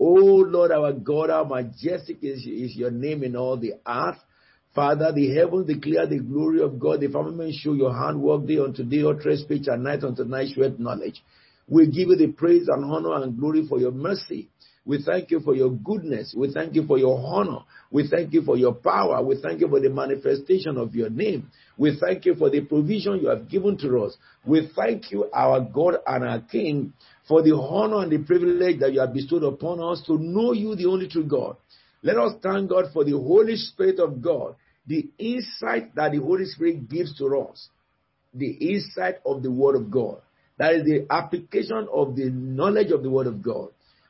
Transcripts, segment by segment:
Oh Lord, our God, how majestic is, is your name in all the earth. Father, the heavens declare the glory of God. The firmament show your handwork day unto day, uttereth speech, and night unto night showeth knowledge. We give you the praise and honor and glory for your mercy. We thank you for your goodness. We thank you for your honor. We thank you for your power. We thank you for the manifestation of your name. We thank you for the provision you have given to us. We thank you, our God and our King, for the honor and the privilege that you have bestowed upon us to know you, the only true God. Let us thank God for the Holy Spirit of God, the insight that the Holy Spirit gives to us, the insight of the Word of God. That is the application of the knowledge of the Word of God.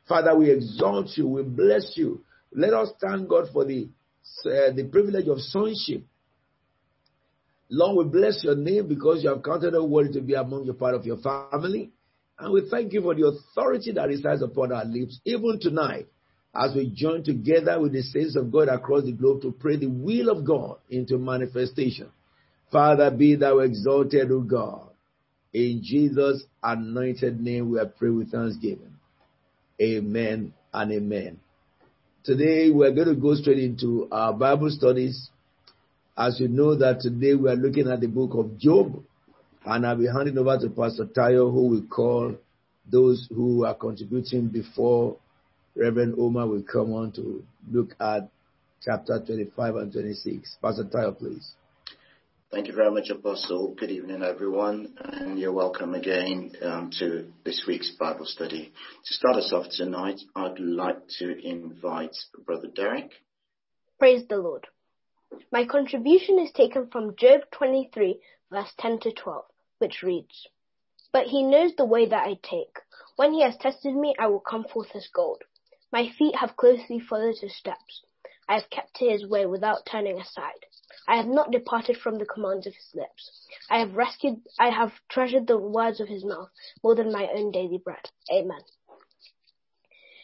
Father, we exalt you, we bless you. Let us thank God for the, uh, the privilege of sonship. Lord, we bless your name because you have counted a worthy to be among your part of your family. And we thank you for the authority that resides upon our lips, even tonight, as we join together with the saints of God across the globe to pray the will of God into manifestation. Father, be thou exalted, O God. In Jesus' anointed name, we are with thanksgiving. Amen and amen. Today we are going to go straight into our Bible studies. As you know that today we are looking at the book of Job and I'll be handing over to Pastor Tayo who will call those who are contributing before Reverend Oma will come on to look at chapter 25 and 26. Pastor Tayo, please. Thank you very much, Apostle. Good evening, everyone, and you're welcome again um, to this week's Bible study. To start us off tonight, I'd like to invite Brother Derek. Praise the Lord. My contribution is taken from Job 23, verse 10 to 12, which reads, But he knows the way that I take. When he has tested me, I will come forth as gold. My feet have closely followed his steps. I have kept his way without turning aside. I have not departed from the commands of his lips. I have rescued, I have treasured the words of his mouth more than my own daily bread. Amen.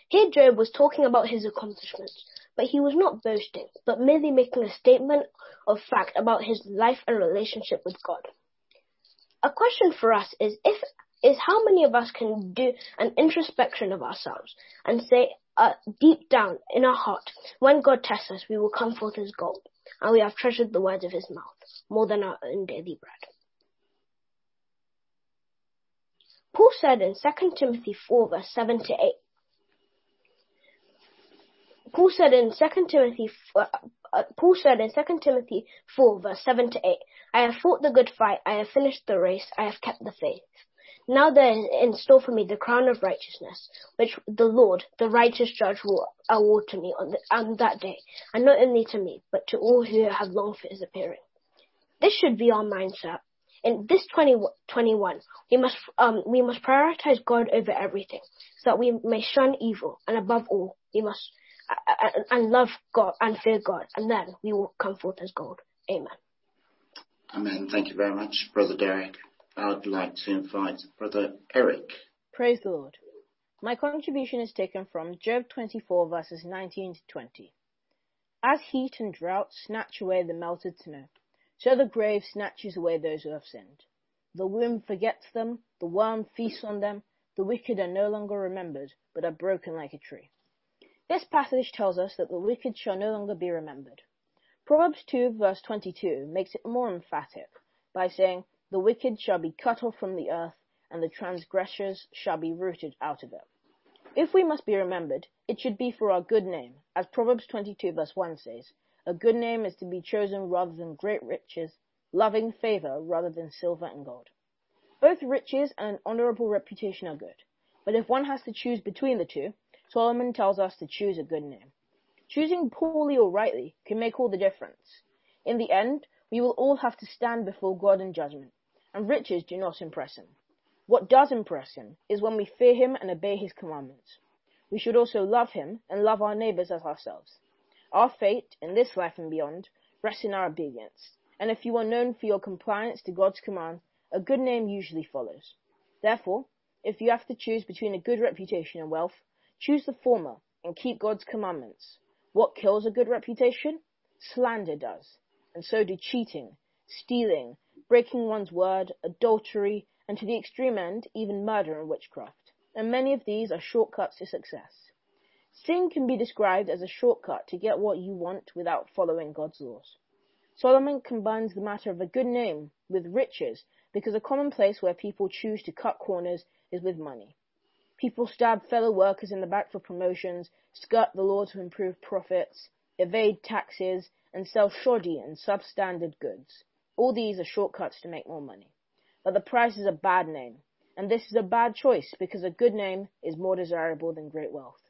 Here Job was talking about his accomplishments, but he was not boasting, but merely making a statement of fact about his life and relationship with God. A question for us is if is how many of us can do an introspection of ourselves and say uh, deep down in our heart, when God tests us, we will come forth as gold and we have treasured the words of his mouth more than our own daily bread. Paul said in 2 Timothy 4 verse 7 to 8, Paul said in 2 Timothy, uh, uh, Paul said in 2 Timothy 4 verse 7 to 8, I have fought the good fight, I have finished the race, I have kept the faith. Now there is in store for me the crown of righteousness, which the Lord, the righteous judge, will award to me on, the, on that day, and not only to me, but to all who have longed for his appearing. This should be our mindset. In this 2021, we must, um, we must prioritize God over everything, so that we may shun evil, and above all, we must, uh, uh and love God and fear God, and then we will come forth as gold. Amen. Amen. Thank you very much, Brother Derek. I'd like to invite Brother Eric. Praise the Lord. My contribution is taken from Job 24 verses 19 to 20. As heat and drought snatch away the melted snow, so the grave snatches away those who have sinned. The womb forgets them, the worm feasts on them, the wicked are no longer remembered, but are broken like a tree. This passage tells us that the wicked shall no longer be remembered. Proverbs 2 verse 22 makes it more emphatic by saying, the wicked shall be cut off from the earth, and the transgressors shall be rooted out of it. If we must be remembered, it should be for our good name, as Proverbs 22 verse 1 says, a good name is to be chosen rather than great riches, loving favor rather than silver and gold. Both riches and an honorable reputation are good, but if one has to choose between the two, Solomon tells us to choose a good name. Choosing poorly or rightly can make all the difference. In the end, we will all have to stand before God in judgment and riches do not impress him. What does impress him is when we fear him and obey his commandments. We should also love him and love our neighbors as ourselves. Our fate, in this life and beyond, rests in our obedience, and if you are known for your compliance to God's command, a good name usually follows. Therefore, if you have to choose between a good reputation and wealth, choose the former and keep God's commandments. What kills a good reputation? Slander does, and so do cheating, stealing, breaking one's word, adultery, and to the extreme end, even murder and witchcraft. And many of these are shortcuts to success. Sin can be described as a shortcut to get what you want without following God's laws. Solomon combines the matter of a good name with riches because a common place where people choose to cut corners is with money. People stab fellow workers in the back for promotions, skirt the law to improve profits, evade taxes, and sell shoddy and substandard goods. All these are shortcuts to make more money. But the price is a bad name, and this is a bad choice because a good name is more desirable than great wealth.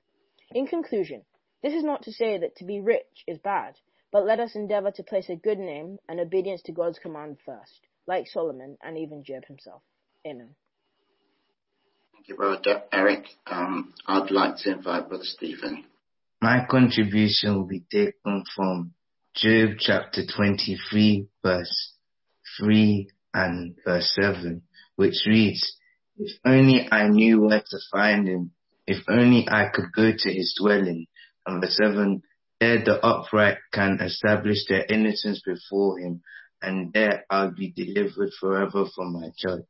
In conclusion, this is not to say that to be rich is bad, but let us endeavor to place a good name and obedience to God's command first, like Solomon and even Job himself. Amen. Thank you, Brother Eric. Um, I'd like to invite Brother Stephen. My contribution will be taken from Job chapter 23 verse 3 and verse 7, which reads, If only I knew where to find him, if only I could go to his dwelling. And verse 7, there the upright can establish their innocence before him, and there I'll be delivered forever from my judge.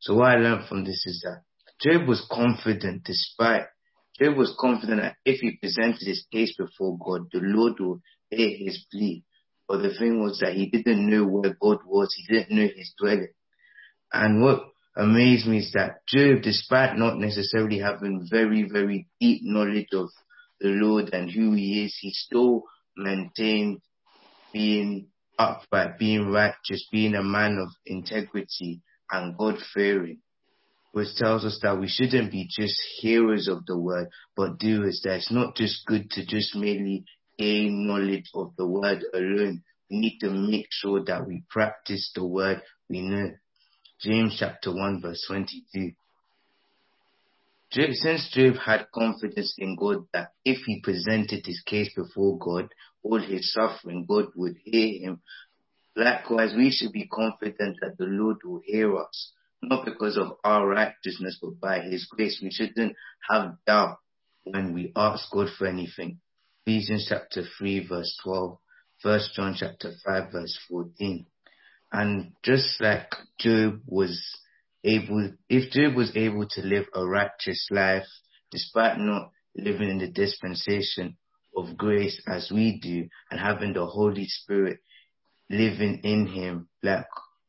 So what I learned from this is that Job was confident despite, Job was confident that if he presented his case before God, the Lord would hear his plea. But the thing was that he didn't know where God was. He didn't know his dwelling. And what amazed me is that Job, despite not necessarily having very, very deep knowledge of the Lord and who he is, he still maintained being upright, being righteous, being a man of integrity and God fearing which tells us that we shouldn't be just hearers of the word, but doers. That it's not just good to just merely gain knowledge of the word alone. We need to make sure that we practice the word we know. James chapter 1 verse 22. Job, since Job had confidence in God that if he presented his case before God, all his suffering, God would hear him. Likewise, we should be confident that the Lord will hear us not because of our righteousness, but by His grace. We shouldn't have doubt when we ask God for anything. Ephesians chapter 3 verse 12, 1 John chapter 5 verse 14. And just like Job was able, if Job was able to live a righteous life, despite not living in the dispensation of grace as we do, and having the Holy Spirit living in him, like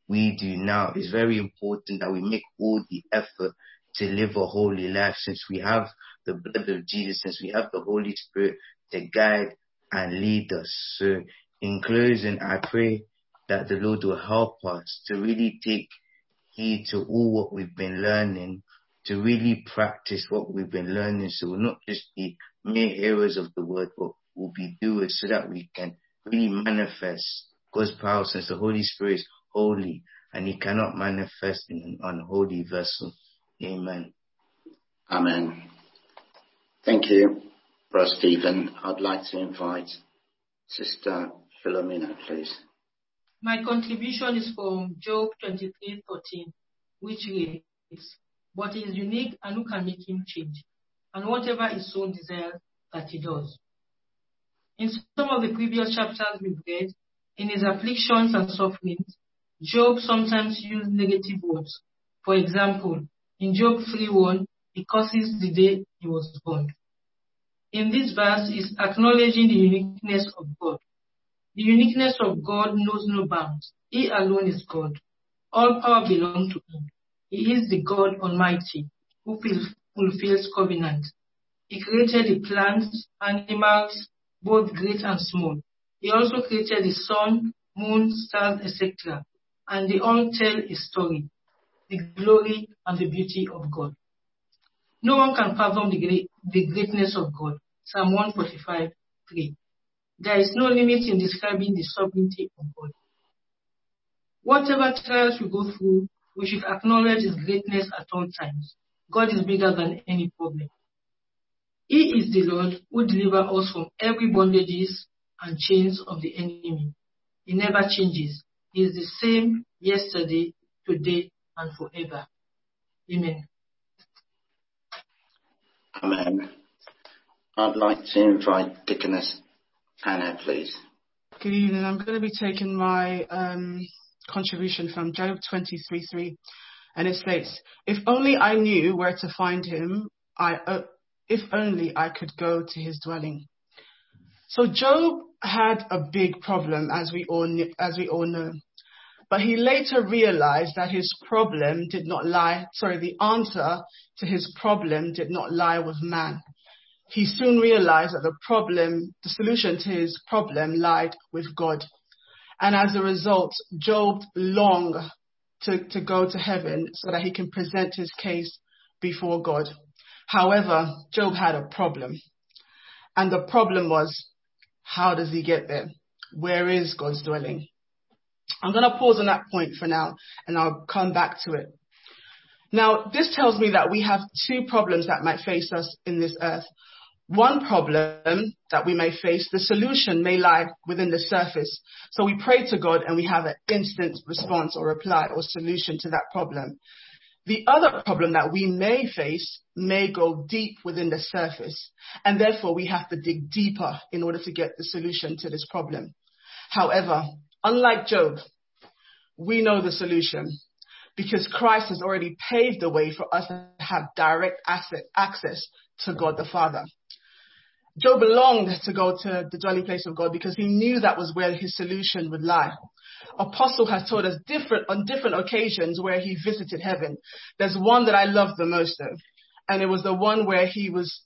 we do now, it's very important that we make all the effort to live a holy life since we have the blood of Jesus, since we have the Holy Spirit to guide and lead us. So in closing, I pray that the Lord will help us to really take heed to all what we've been learning, to really practice what we've been learning. So we'll not just be mere hearers of the word, but we'll be doers so that we can really manifest God's power since the Holy Spirit is holy and he cannot manifest in an unholy vessel. Amen. Amen. Thank you, Brother Stephen. I'd like to invite Sister Philomena, please. My contribution is from Job 23:14, which reads, he is unique and who can make him change? And whatever his soul desires, that he does. In some of the previous chapters we've read, in his afflictions and sufferings, Job sometimes used negative words. For example, in Job 3:1, he curses the day he was born. In this verse, is acknowledging the uniqueness of God. The uniqueness of God knows no bounds. He alone is God. All power belongs to him. He is the God Almighty who fulfills covenant. He created the plants, animals, both great and small. He also created the sun, moon, stars, etc and they all tell a story, the glory and the beauty of God. No one can fathom the, great, the greatness of God. Psalm 145, 3. There is no limit in describing the sovereignty of God. Whatever trials we go through, we should acknowledge His greatness at all times. God is bigger than any problem. He is the Lord who delivers us from every bondages and chains of the enemy. He never changes He is the same yesterday, today, and forever. Amen. Amen. I'd like to invite Deaconess Anna, please. Good evening. I'm going to be taking my um, contribution from Job 23:3, and it states, "If only I knew where to find him, I uh, if only I could go to his dwelling. So Job had a big problem, as we all, as we all know. But he later realized that his problem did not lie, sorry, the answer to his problem did not lie with man. He soon realized that the problem, the solution to his problem lied with God. And as a result, Job longed to, to go to heaven so that he can present his case before God. However, Job had a problem. And the problem was, how does he get there? Where is God's dwelling? I'm going to pause on that point for now and I'll come back to it. Now, this tells me that we have two problems that might face us in this earth. One problem that we may face, the solution may lie within the surface. So we pray to God and we have an instant response or reply or solution to that problem. The other problem that we may face may go deep within the surface, and therefore we have to dig deeper in order to get the solution to this problem. However, unlike Job, we know the solution because Christ has already paved the way for us to have direct access to God the Father. Job longed to go to the dwelling place of God because he knew that was where his solution would lie. Apostle has told us different on different occasions where he visited heaven. There's one that I love the most though, and it was the one where he was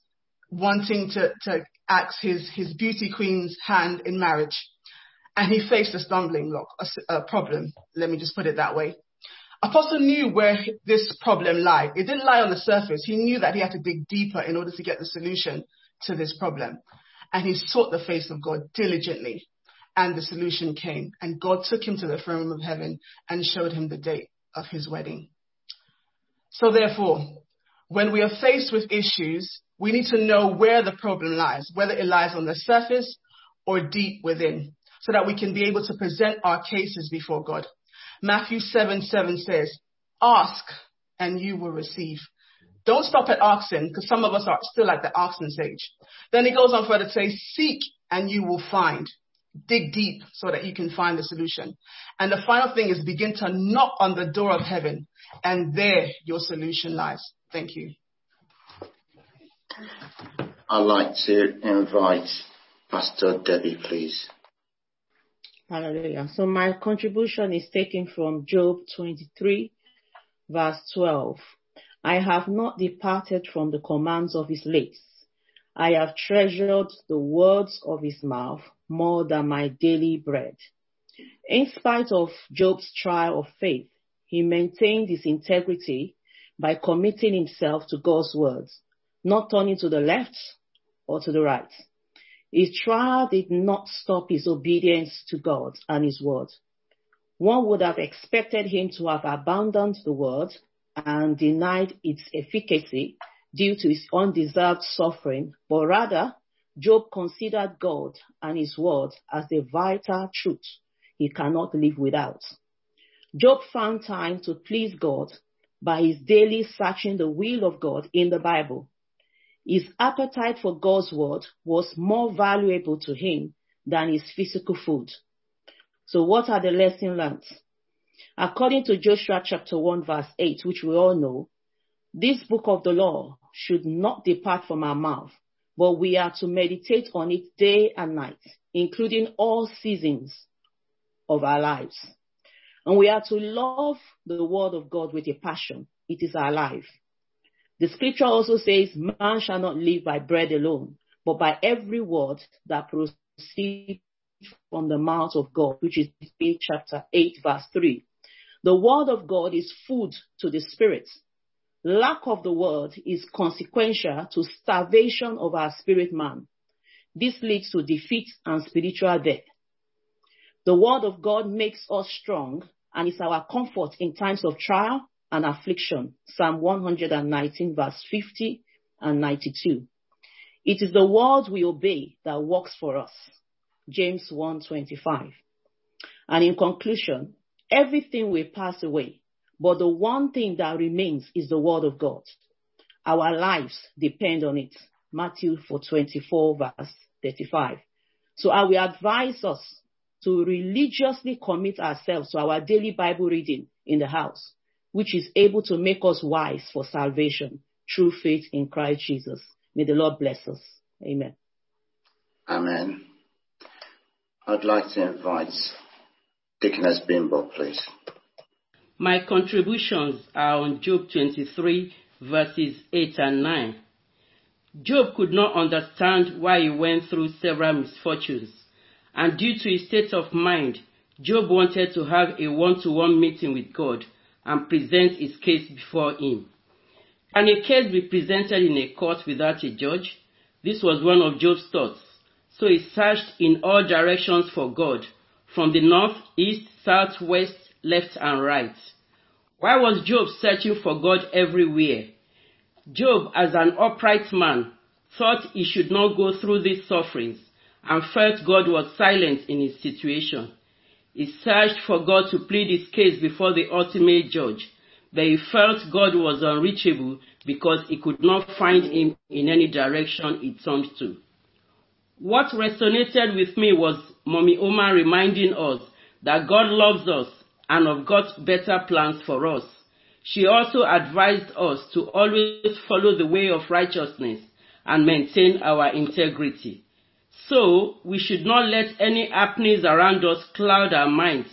wanting to, to ask his, his beauty queen's hand in marriage. And he faced a stumbling block, a, a problem. Let me just put it that way. Apostle knew where this problem lied. It didn't lie on the surface. He knew that he had to dig deeper in order to get the solution to this problem. And he sought the face of God diligently. And the solution came. And God took him to the throne of heaven and showed him the date of his wedding. So therefore, when we are faced with issues, we need to know where the problem lies, whether it lies on the surface or deep within, so that we can be able to present our cases before God. Matthew 7 7 says, Ask and you will receive. Don't stop at asking, because some of us are still at the asking stage. Then he goes on further to say, seek and you will find. Dig deep so that you can find the solution. And the final thing is begin to knock on the door of heaven and there your solution lies. Thank you. I'd like to invite Pastor Debbie, please. Hallelujah. So my contribution is taken from Job 23, verse 12. I have not departed from the commands of his lips. I have treasured the words of his mouth more than my daily bread. In spite of Job's trial of faith, he maintained his integrity by committing himself to God's words, not turning to the left or to the right. His trial did not stop his obedience to God and his word. One would have expected him to have abandoned the word and denied its efficacy due to his undeserved suffering, but rather Job considered God and his word as the vital truth he cannot live without. Job found time to please God by his daily searching the will of God in the Bible. His appetite for God's word was more valuable to him than his physical food. So what are the lessons learned? According to Joshua chapter 1 verse 8, which we all know, this book of the law should not depart from our mouth, but we are to meditate on it day and night, including all seasons of our lives. And we are to love the word of God with a passion. It is our life. The scripture also says, man shall not live by bread alone, but by every word that proceeds from the mouth of God, which is chapter 8 verse 3. The word of God is food to the spirit. Lack of the word is consequential to starvation of our spirit man. This leads to defeat and spiritual death. The word of God makes us strong and is our comfort in times of trial and affliction. Psalm 119 verse 50 and 92. It is the word we obey that works for us. James 1:25. And in conclusion, Everything will pass away, but the one thing that remains is the word of God. Our lives depend on it. Matthew 4:24 verse 35. So I will advise us to religiously commit ourselves to our daily Bible reading in the house, which is able to make us wise for salvation through faith in Christ Jesus. May the Lord bless us. Amen. Amen. I'd like to invite Deaconess Bimbo, please. My contributions are on Job 23, verses 8 and 9. Job could not understand why he went through several misfortunes, and due to his state of mind, Job wanted to have a one to one meeting with God and present his case before him. Can a case be presented in a court without a judge? This was one of Job's thoughts. So he searched in all directions for God, from the north, east, south, west, left, and right. Why was Job searching for God everywhere? Job, as an upright man, thought he should not go through these sufferings and felt God was silent in his situation. He searched for God to plead his case before the ultimate judge, but he felt God was unreachable because he could not find him in any direction he turned to. What resonated with me was Mommy Oma reminding us that God loves us and of God's better plans for us. She also advised us to always follow the way of righteousness and maintain our integrity. So, we should not let any happenings around us cloud our minds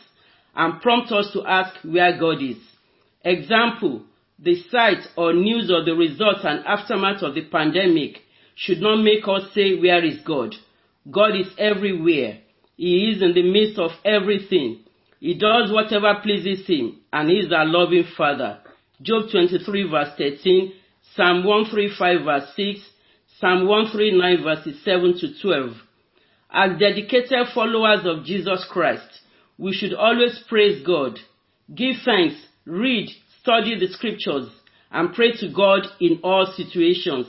and prompt us to ask where God is. Example, the sight or news of the results and aftermath of the pandemic should not make us say, Where is God? God is everywhere. He is in the midst of everything. He does whatever pleases him, and he is our loving Father. Job 23 verse 13, Psalm 135 verse 6, Psalm 139 verses 7 to 12. As dedicated followers of Jesus Christ, we should always praise God, give thanks, read, study the scriptures, and pray to God in all situations.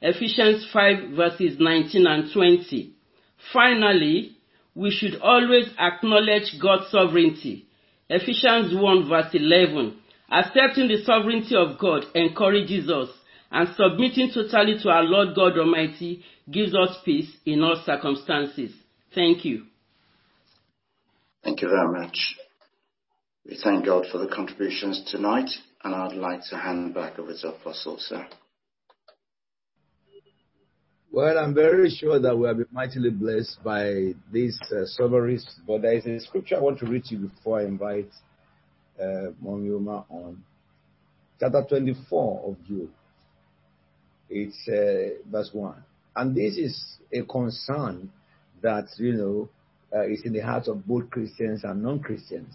Ephesians 5 verses 19 and 20. Finally, we should always acknowledge God's sovereignty. Ephesians 1 verse 11. Accepting the sovereignty of God encourages us and submitting totally to our Lord God Almighty gives us peace in all circumstances. Thank you. Thank you very much. We thank God for the contributions tonight, and I'd like to hand back over to Apostle, sir. Well, I'm very sure that we have been mightily blessed by these uh, summaries, but there is a scripture I want to read to you before I invite uh, Mom on. Chapter 24 of Job. It's uh, verse 1. And this is a concern that, you know, uh, is in the hearts of both Christians and non-Christians,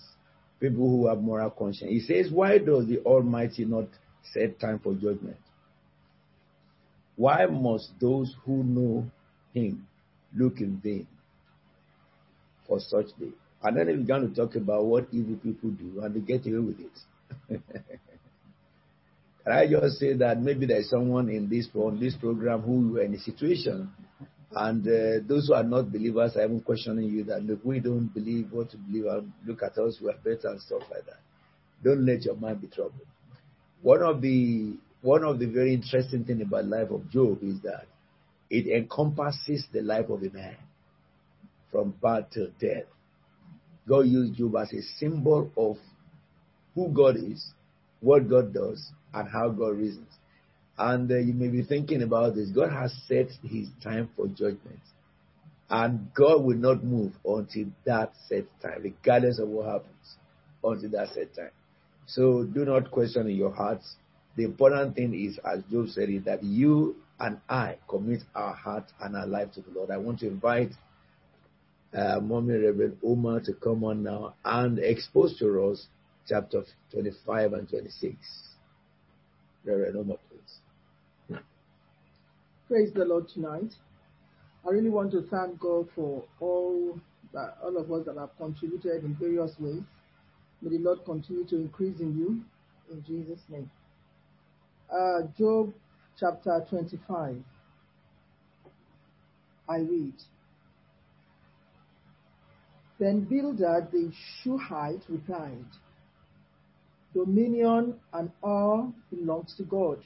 people who have moral conscience. He says, why does the Almighty not set time for judgment? Why must those who know him look in vain for such day? And then he began to talk about what evil people do and they get away with it. Can I just say that maybe there's someone in this on this program who in a situation, and uh, those who are not believers I'm questioning you that look, we don't believe what to believe, and look at us, we are better and stuff like that. Don't let your mind be troubled. One of the one of the very interesting things about life of Job is that it encompasses the life of a man from birth to death. God used Job as a symbol of who God is, what God does, and how God reasons. And uh, you may be thinking about this. God has set his time for judgment. And God will not move until that set time, regardless of what happens, until that set time. So do not question in your hearts the important thing is, as Job said, is that you and I commit our heart and our life to the Lord. I want to invite uh, Mommy Reverend Oma to come on now and expose to us chapter 25 and 26. Reverend Oma, please. Praise the Lord tonight. I really want to thank God for all that all of us that have contributed in various ways. May the Lord continue to increase in you in Jesus' name uh, Job chapter 25. I read. Then Bildad the Shuhite replied, Dominion and all belongs to God.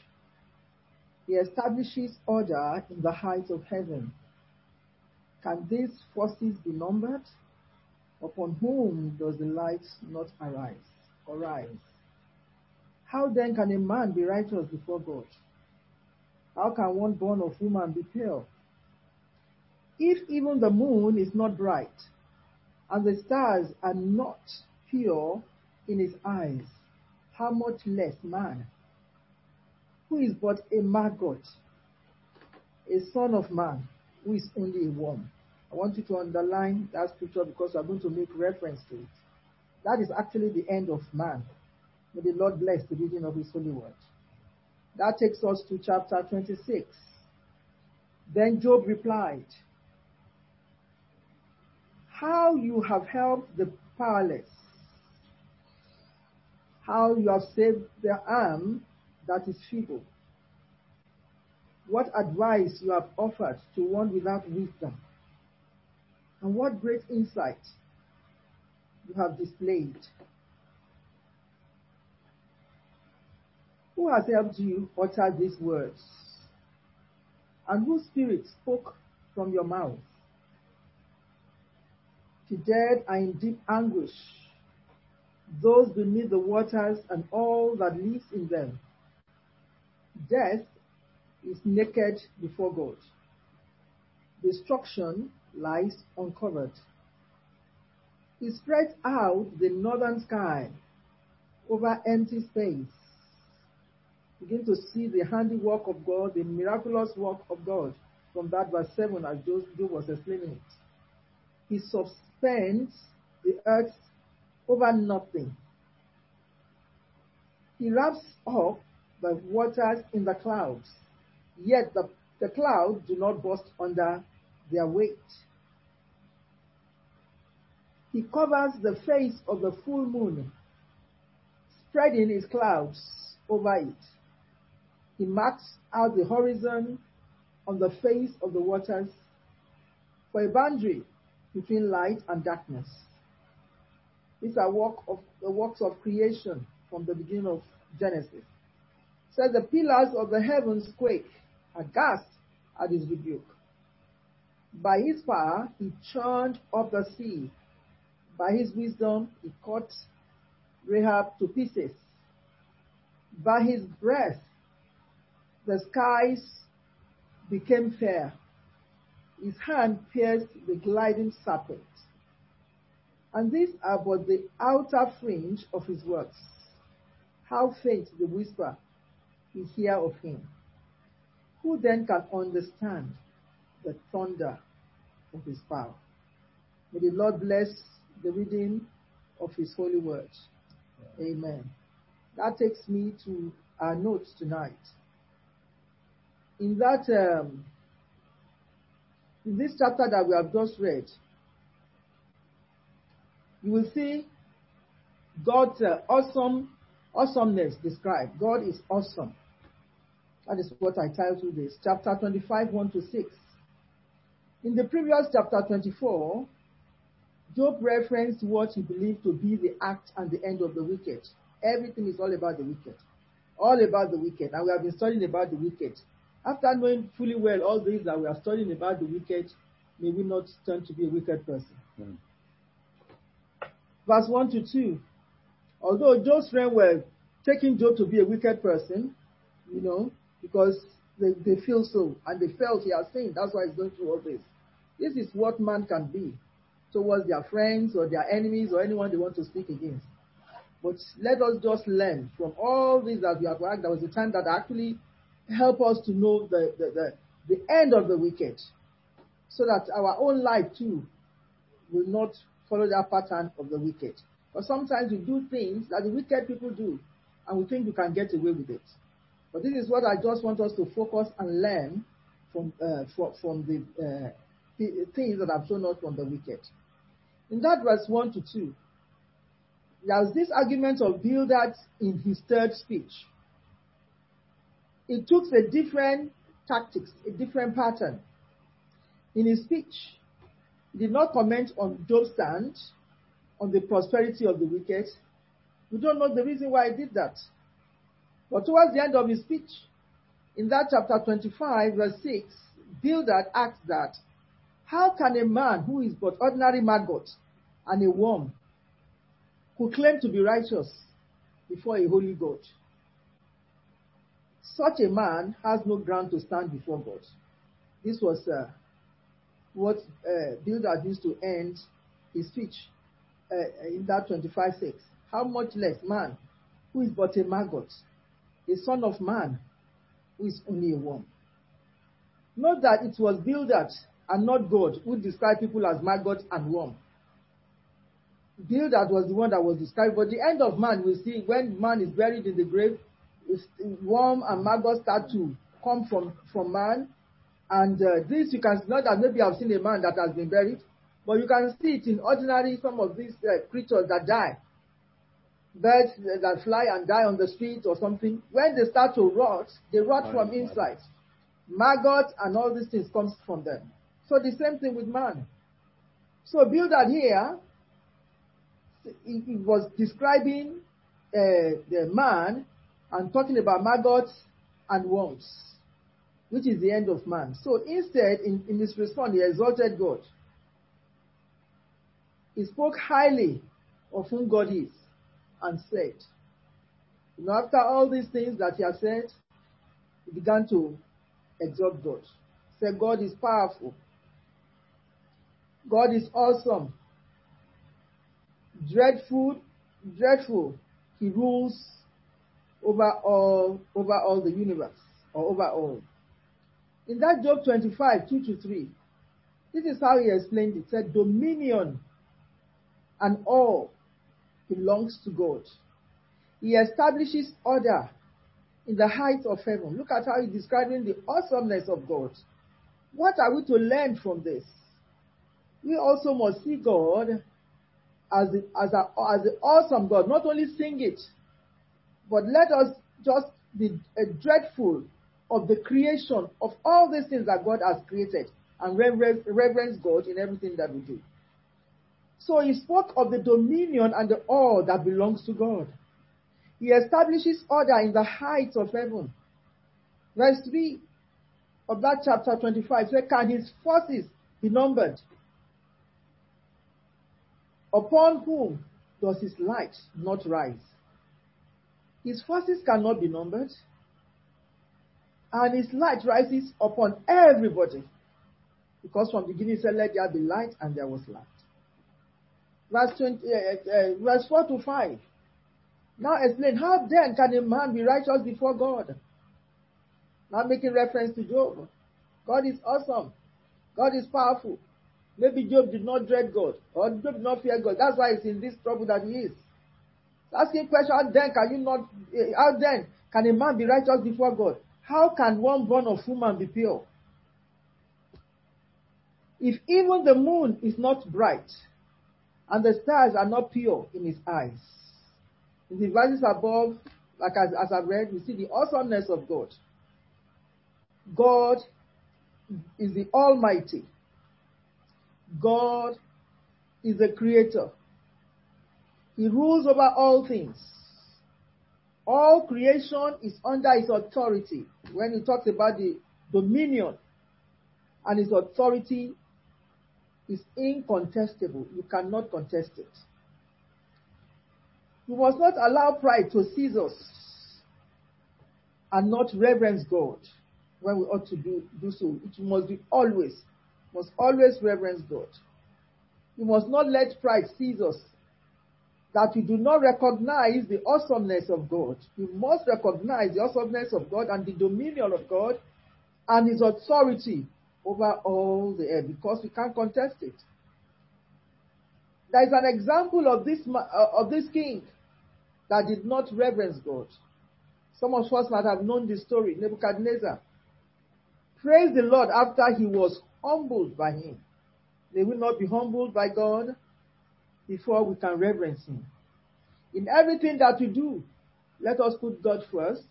He establishes order in the heights of heaven. Can these forces be numbered? Upon whom does the light not arise Arise. How then can a man be righteous before God? How can one born of woman be pure? If even the moon is not bright, and the stars are not pure in his eyes, how much less man, who is but a maggot, a son of man, who is only a worm. I want you to underline that scripture because I'm going to make reference to it. That is actually the end of man. May the Lord bless the reading of his holy word. That takes us to chapter 26. Then Job replied, How you have helped the powerless, how you have saved the arm that is feeble, what advice you have offered to one without wisdom, and what great insight you have displayed. Who has helped you utter these words? And whose spirit spoke from your mouth? The dead are in deep anguish, those beneath the waters and all that lives in them. Death is naked before God. Destruction lies uncovered. He spreads out the northern sky over empty space. Begin to see the handiwork of God, the miraculous work of God from that verse 7 as Job was explaining it. He suspends the earth over nothing. He wraps up the waters in the clouds, yet the, the clouds do not burst under their weight. He covers the face of the full moon, spreading his clouds over it. He marks out the horizon on the face of the waters for a boundary between light and darkness. These are work of, the works of creation from the beginning of Genesis. Says the pillars of the heavens quake, aghast at his rebuke. By his power he churned up the sea. By his wisdom he cut Rahab to pieces. By his breath the skies became fair. His hand pierced the gliding serpent. And these are but the outer fringe of his works. How faint the whisper we hear of him. Who then can understand the thunder of his power? May the Lord bless the reading of his holy word. Amen. That takes me to our notes tonight. In that, um, in this chapter that we have just read, you will see God's uh, awesome awesomeness described. God is awesome. That is what I titled this. Chapter 25, 1 to 6. In the previous chapter 24, Job referenced what he believed to be the act and the end of the wicked. Everything is all about the wicked. All about the wicked. And we have been studying about the wicked. After knowing fully well all these that we are studying about the wicked, may we not turn to be a wicked person. Mm. Verse 1 to 2. Although Job's friends were taking Job to be a wicked person, you know, because they, they feel so, and they felt he has sinned. That's why he's going through all this. This is what man can be towards their friends or their enemies or anyone they want to speak against. But let us just learn from all these that we have worked. There was a time that actually helped us to know the, the, the, the end of the wicked so that our own life too will not follow that pattern of the wicked. But sometimes we do things that the wicked people do and we think we can get away with it. But this is what I just want us to focus and learn from, uh, from, from the, uh, things that I've shown us from the wicked. In that verse 1 to 2, there's this argument of Bildad in his third speech. It took a different tactics, a different pattern. In his speech, did not comment on Job's stand, on the prosperity of the wicked. We don't know the reason why he did that. But towards the end of his speech, in that chapter 25, verse 6, Bildad asked that, how can a man who is but ordinary maggot and a worm who claim to be righteous before a holy God? such a man has no ground to stand before God. This was uh, what uh, Bildad used to end his speech uh, in that 25 6. How much less man, who is but a maggot, a son of man, who is only a worm. Note that it was Bildad and not God who described people as maggots and worm. Bildad was the one that was described, but the end of man, we see when man is buried in the grave, worm and maggots start to come from, from man. And uh, this you can not that maybe I've seen a man that has been buried, but you can see it in ordinary some of these uh, creatures that die. Birds that fly and die on the street or something. When they start to rot, they rot from inside. Maggots and all these things comes from them. So the same thing with man. So Bildad here, he, he was describing uh, the man and talking about maggots and worms, which is the end of man. So instead, in, in his response, he exalted God. He spoke highly of whom God is and said, you know, after all these things that he has said, he began to exalt God. Said, God is powerful. God is awesome. Dreadful, dreadful. He rules over all over all the universe or over all. In that Job 25, 2 to 3, this is how he explained it. Said, Dominion and all belongs to God. He establishes order in the heights of heaven. Look at how he's describing the awesomeness of God. What are we to learn from this? We also must see God as the, as, a, as the awesome God. Not only sing it, but let us just be dreadful of the creation of all these things that God has created and reverence God in everything that we do. So he spoke of the dominion and the awe that belongs to God. He establishes order in the heights of heaven. Verse 3 of that chapter 25 says, Can his forces be numbered? Upon whom does his light not rise? His forces cannot be numbered. And his light rises upon everybody. Because from the beginning he said, Let there be light, and there was light. Verse, 20, uh, uh, verse 4 to 5. Now explain, how then can a man be righteous before God? Now making reference to Job. God is awesome. God is powerful. Maybe Job did not dread God, or Job did not fear God. That's why he's in this trouble that he is. Asking question, how then can you not, how then can a man be righteous before God? How can one born of woman be pure? If even the moon is not bright, and the stars are not pure in his eyes. In the verses above, like as, as I've read, we see the awesomeness of God. God is the Almighty. God is the Creator. He rules over all things. All creation is under his authority. When he talks about the dominion and his authority is incontestable. You cannot contest it. We must not allow pride to seize us and not reverence God when we ought to do, do so. It must be always, must always reverence God. We must not let pride seize us that we do not recognize the awesomeness of God. We must recognize the awesomeness of God and the dominion of God and his authority over all the earth because we can't contest it. There is an example of this, uh, of this king that did not reverence God. Some of us might have known this story, Nebuchadnezzar. Praise the Lord after he was humbled by him. May we not be humbled by God before we can reverence Him. In everything that we do, let us put God first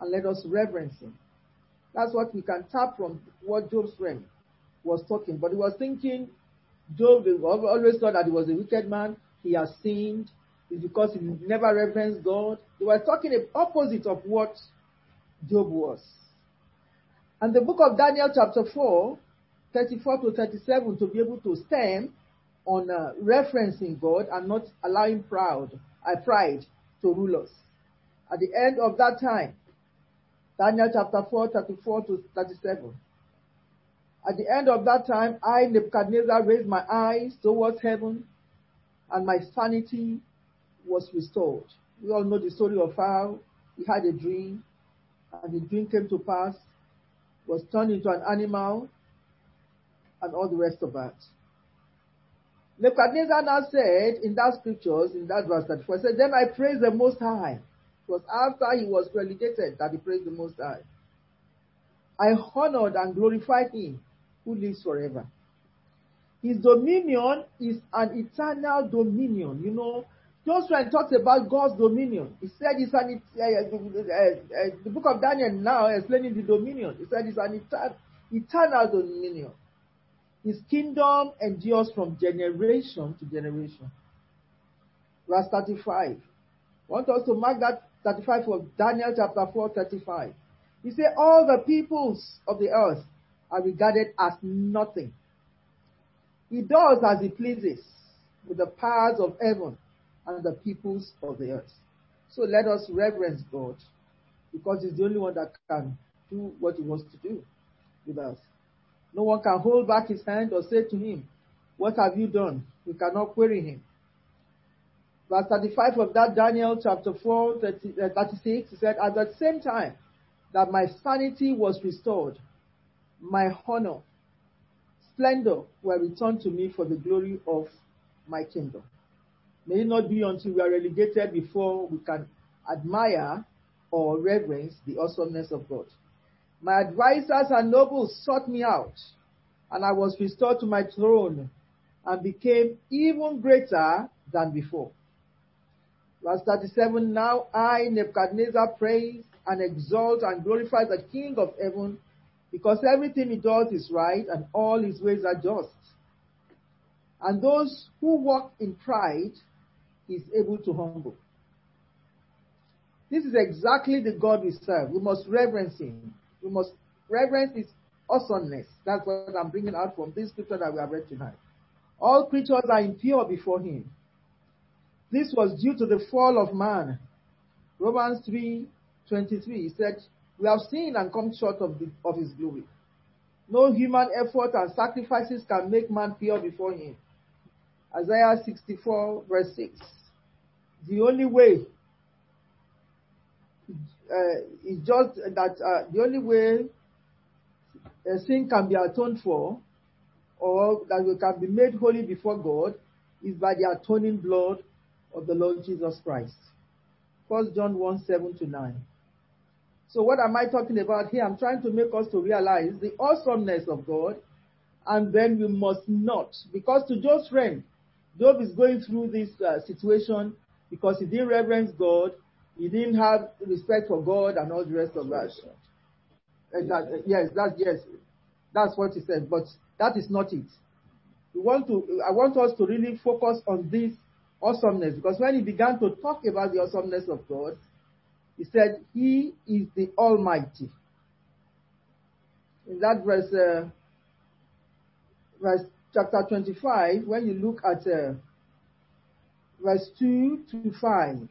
and let us reverence Him. That's what we can tap from what Job's friend was talking. But he was thinking, Job always thought that he was a wicked man. He has sinned. It's because he never reverenced God. They were talking the opposite of what Job was. And the book of Daniel, chapter 4, 34 to 37, to be able to stand on uh, referencing God and not allowing proud, uh, pride to rule us. At the end of that time, Daniel chapter 4, 34 to 37. At the end of that time, I, Nebuchadnezzar, raised my eyes towards heaven, and my sanity was restored. We all know the story of how he had a dream, and the dream came to pass, was turned into an animal, and all the rest of that. Nebuchadnezzar now said in that scriptures, in that verse 34, said, Then I praised the Most High. It was after he was relegated that he praised the Most High. I honored and glorified him who lives forever. His dominion is an eternal dominion. You know, Joshua talks about God's dominion. He said it's an uh, the book of Daniel now explaining the dominion. He said it's an eternal dominion. His kingdom endures from generation to generation. Verse 35. I want us to mark that 35 of Daniel chapter 4, 35. He said, All the peoples of the earth are regarded as nothing. He does as he pleases with the powers of heaven and the peoples of the earth. So let us reverence God because He's the only one that can do what He wants to do with us. No one can hold back His hand or say to Him, What have you done? We cannot query Him. Verse 35 of that Daniel chapter 4, 30, uh, 36, he said, At the same time that my sanity was restored, my honor, splendor were returned to me for the glory of my kingdom. May it not be until we are relegated before we can admire or reverence the awesomeness of God. My advisors and nobles sought me out, and I was restored to my throne and became even greater than before. Verse 37 Now I, Nebuchadnezzar, praise and exalt and glorify the King of heaven because everything he does is right and all his ways are just. And those who walk in pride is able to humble. This is exactly the God we serve. We must reverence him. We must reverence his awesomeness. That's what I'm bringing out from this scripture that we have read tonight. All creatures are impure before him. This was due to the fall of man. Romans 3 23 said, We have sinned and come short of, the, of his glory. No human effort and sacrifices can make man pure before him. Isaiah 64, verse 6. The only way uh, is just that uh, the only way a sin can be atoned for or that we can be made holy before God is by the atoning blood of the Lord Jesus Christ. 1 John 1 7 to 9. So, what am I talking about here? I'm trying to make us to realize the awesomeness of God, and then we must not, because to Job's friend, Job is going through this uh, situation because he didn't reverence God, he didn't have respect for God, and all the rest of that. And that yes, that yes, that's what he said. But that is not it. We want to. I want us to really focus on this awesomeness because when he began to talk about the awesomeness of God, he said, He is the Almighty. In that verse, uh, verse chapter 25, when you look at uh, verse 2 to 5,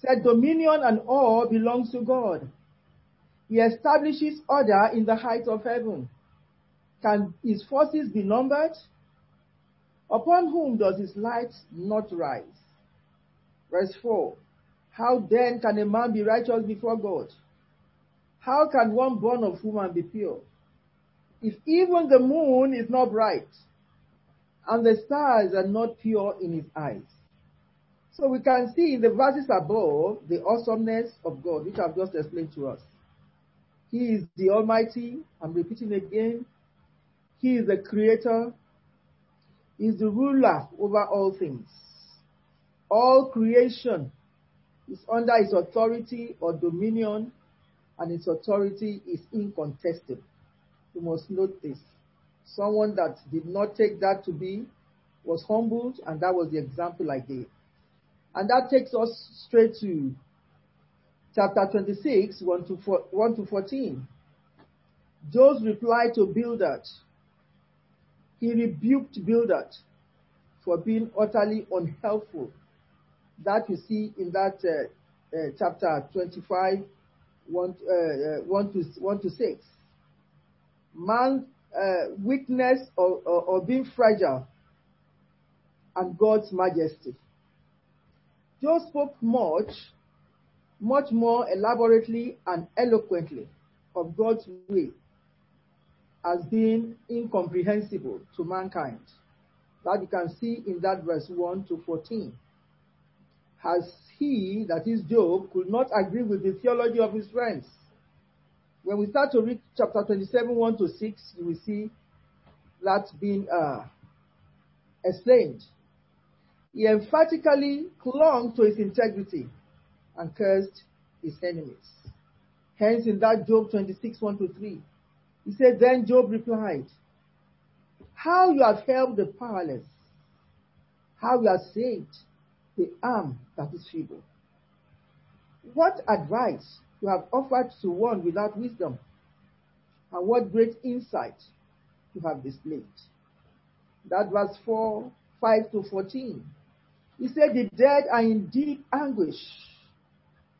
said, Dominion and all belongs to God. He establishes order in the heights of heaven. Can his forces be numbered? Upon whom does his light not rise? Verse 4 How then can a man be righteous before God? How can one born of woman be pure? If even the moon is not bright, and the stars are not pure in his eyes. So we can see in the verses above the awesomeness of God, which I've just explained to us. He is the Almighty. I'm repeating again. He is the Creator. He is the ruler over all things. All creation is under His authority or dominion, and His authority is incontestable. You must note this. Someone that did not take that to be was humbled, and that was the example I gave. And that takes us straight to chapter 26, 1 to, 4, 1 to 14. Job's reply to Bildad. He rebuked Bildad for being utterly unhelpful. That you see in that uh, uh, chapter 25, 1, uh, 1, to, 1 to 6. Man's uh, weakness or, or, or being fragile and God's majesty. Job spoke much, much more elaborately and eloquently of God's way as being incomprehensible to mankind. That you can see in that verse 1 to 14. As he, that is Job, could not agree with the theology of his friends. When we start to read chapter 27, 1 to 6, you will see that being uh, explained. He emphatically clung to his integrity and cursed his enemies. Hence, in that Job 26, 1 to 3, he said, Then Job replied, How you have helped the powerless, how you have saved the arm that is feeble. What advice you have offered to one without wisdom, and what great insight you have displayed. That verse 4, 5 to 14. He said, The dead are in deep anguish,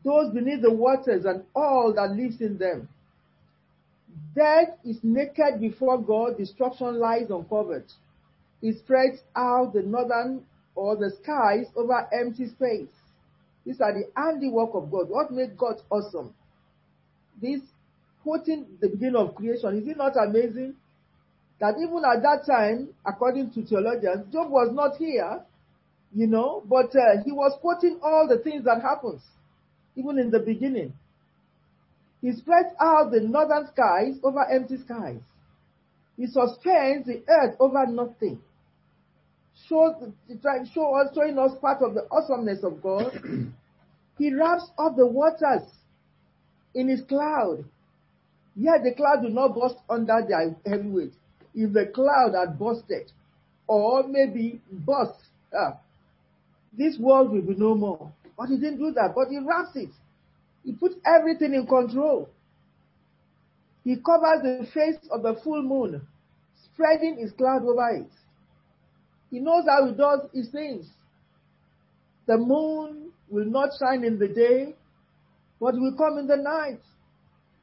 those beneath the waters and all that lives in them. Death is naked before God, destruction lies uncovered. He spreads out the northern or the skies over empty space. These are the handiwork of God. What made God awesome? This quoting the beginning of creation, is it not amazing? That even at that time, according to theologians, Job was not here, you know, but uh, he was quoting all the things that happens, even in the beginning. He spreads out the northern skies over empty skies. He suspends the earth over nothing. Shows, show us, showing us part of the awesomeness of God. he wraps up the waters in his cloud. Yet the cloud will not burst under their heavy weight. If the cloud had bursted, or maybe burst, uh, this world will be no more. But he didn't do that, but he wraps it. He puts everything in control. He covers the face of the full moon, spreading his cloud over it. He knows how he does his things. The moon will not shine in the day, but will come in the night.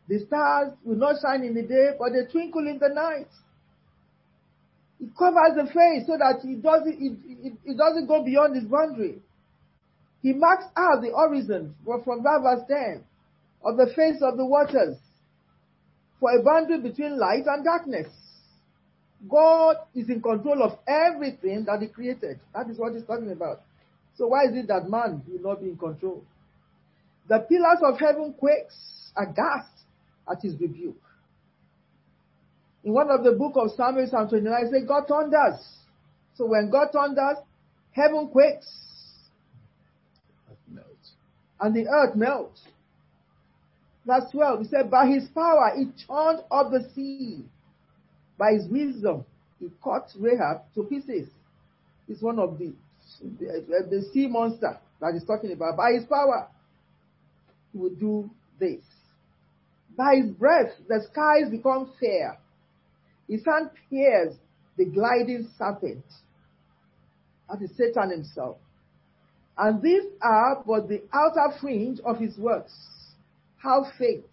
The stars will not shine in the day, but they twinkle in the night. He covers the face so that it doesn't, it, doesn't go beyond his boundary. He marks out the horizon from verse 10 of the face of the waters for a boundary between light and darkness. God is in control of everything that He created. That is what He's talking about. So why is it that man will not be in control? The pillars of heaven quakes aghast at His rebuke. In one of the book of Samuel, Psalm 29, it says, God thunders. So when God thunders, heaven quakes. And the earth melts. Verse 12, he said, By his power he turned up the sea. By his wisdom he cut Rahab to pieces. It's one of the, the, uh, the sea monster that he's talking about. By his power he will do this. By his breath the skies become fair. His hand pierces the gliding serpent. That is Satan himself. And these are but the outer fringe of his works. How faint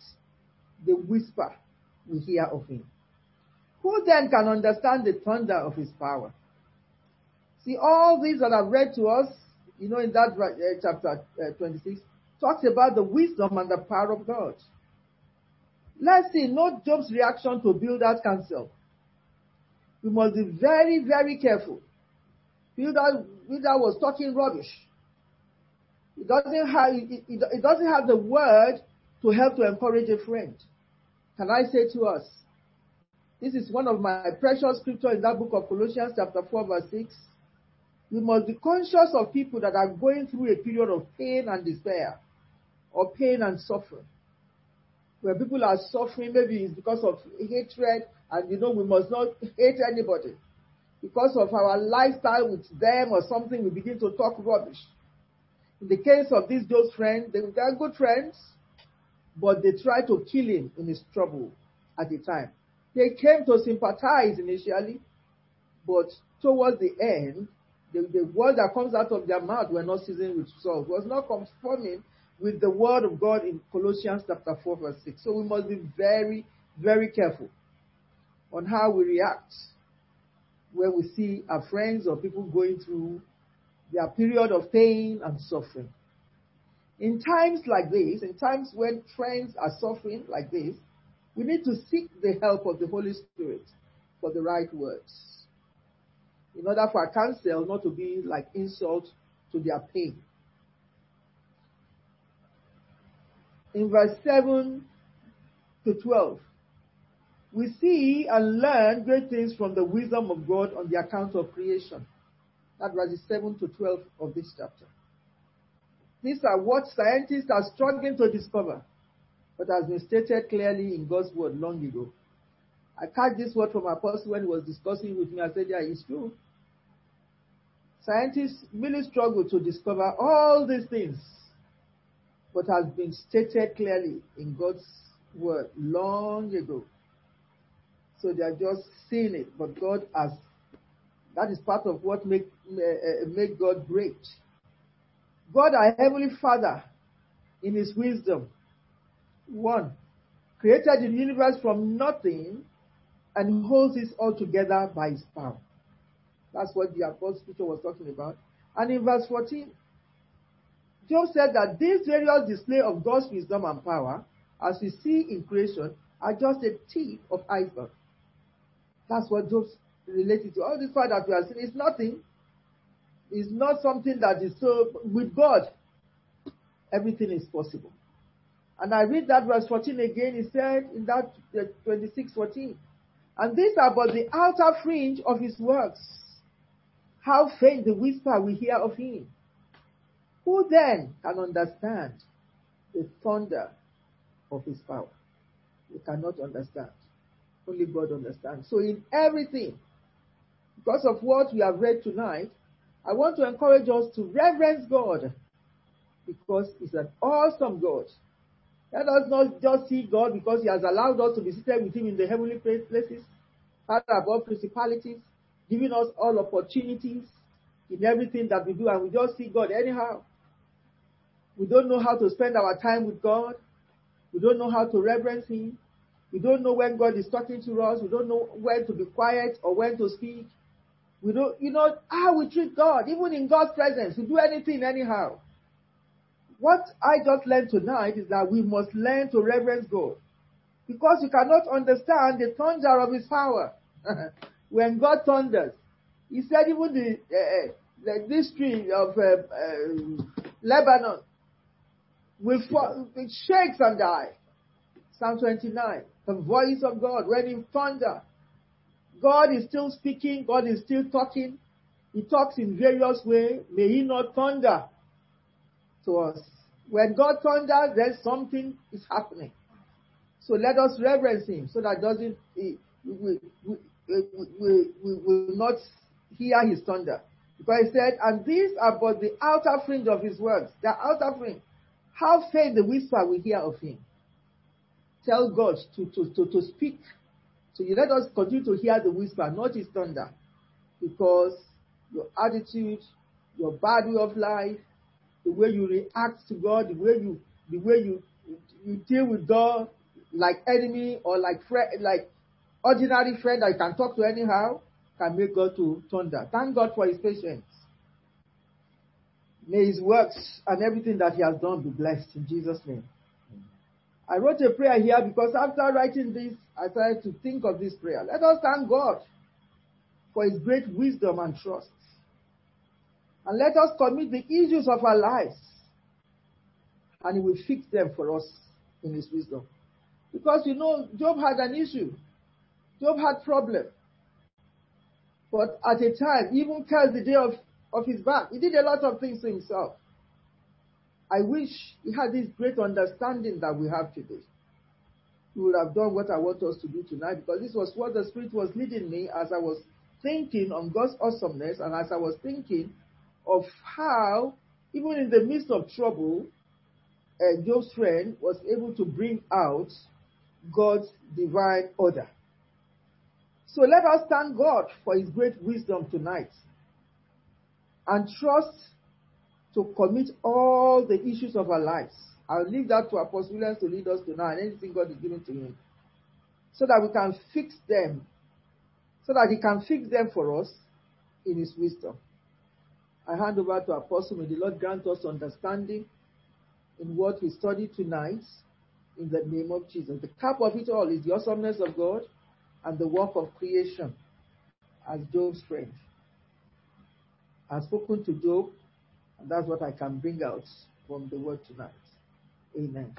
the whisper we hear of him. Who then can understand the thunder of his power? See, all these that I've read to us, you know, in that uh, chapter uh, 26, talks about the wisdom and the power of God. Let's see, note Job's reaction to Bildad's counsel. We must be very, very careful. Bildad, Bildad was talking rubbish. It doesn't have it, it, it doesn't have the word to help to encourage a friend. Can I say to us? This is one of my precious scripture in that book of Colossians chapter 4 verse 6. We must be conscious of people that are going through a period of pain and despair or pain and suffering. Where people are suffering, maybe it's because of hatred, and you know, we must not hate anybody. Because of our lifestyle with them or something, we begin to talk rubbish. In the case of these those friends, they, are good friends, but they try to kill him in his trouble at the time. They came to sympathize initially, but towards the end, the, the word that comes out of their mouth were not seasoned with salt, was not conforming with the word of God in Colossians chapter 4 verse 6. So we must be very, very careful on how we react when we see our friends or people going through their period of pain and suffering. In times like this, in times when friends are suffering like this, we need to seek the help of the Holy Spirit for the right words. In order for our counsel not to be like insult to their pain. In verse 7 to 12, we see and learn great things from the wisdom of God on the account of creation. That verses 7 to 12 of this chapter. These are what scientists are struggling to discover, but has been stated clearly in God's word long ago. I catch this word from Apostle when he was discussing with me. I said, Yeah, it's true. Scientists really struggle to discover all these things, but has been stated clearly in God's word long ago. So they are just seeing it, but God has. That is part of what make uh, make God great. God, our heavenly Father, in His wisdom, one created the universe from nothing and holds it all together by His power. That's what the Apostle Peter was talking about. And in verse 14, Job said that these various display of God's wisdom and power, as we see in creation, are just a tip of iceberg. That's what Job related to. All this part that we are seeing is nothing. It's not something that is so with God. Everything is possible. And I read that verse 14 again. He said in that uh, 26 14, and these are but the outer fringe of his works. How faint the whisper we hear of him. Who then can understand the thunder of his power? We cannot understand. Only God understands. So in everything, because of what we have read tonight, I want to encourage us to reverence God because He's an awesome God. Let us not just see God because He has allowed us to be seated with Him in the heavenly places, far above principalities, giving us all opportunities in everything that we do, and we just see God anyhow. We don't know how to spend our time with God. We don't know how to reverence Him. We don't know when God is talking to us. We don't know when to be quiet or when to speak. We don't, you know, how we treat God, even in God's presence, we do anything anyhow. What I just learned tonight is that we must learn to reverence God. Because you cannot understand the thunder of his power. when God thunders, he said even the, uh, the this tree of uh, uh, Lebanon will fall, it shakes and die. Psalm 29. The voice of God when in thunder. God is still speaking. God is still talking. He talks in various ways. May He not thunder to us. When God thunders, then something is happening. So let us reverence Him so that doesn't we, we, we, we, we will not hear His thunder. Because He said, and these are but the outer fringe of His words. The outer fringe. How faint the whisper we hear of Him. Tell God to, to, to, to speak so you let us continue to hear the whisper, not his thunder. Because your attitude, your bad way of life, the way you react to God, the way you the way you you deal with God like enemy or like friend like ordinary friend that you can talk to anyhow, can make God to thunder. Thank God for his patience. May his works and everything that he has done be blessed in Jesus' name. I wrote a prayer here because after writing this, I started to think of this prayer. Let us thank God for His great wisdom and trust. And let us commit the issues of our lives, and He will fix them for us in His wisdom. Because you know, Job had an issue. Job had problem. But at a time, even cursed the day of, of his back. He did a lot of things to himself. I wish he had this great understanding that we have today. He would have done what I want us to do tonight because this was what the Spirit was leading me as I was thinking on God's awesomeness and as I was thinking of how, even in the midst of trouble, uh, Job's friend was able to bring out God's divine order. So let us thank God for his great wisdom tonight and trust to commit all the issues of our lives. I'll leave that to Apostle Williams to lead us to now and anything God is giving to him. So that we can fix them, so that he can fix them for us in his wisdom. I hand over to Apostle. May the Lord grant us understanding in what we study tonight in the name of Jesus. The cap of it all is the awesomeness of God and the work of creation as Job's friend. I've spoken to Job, and that's what I can bring out from the word tonight. Amen.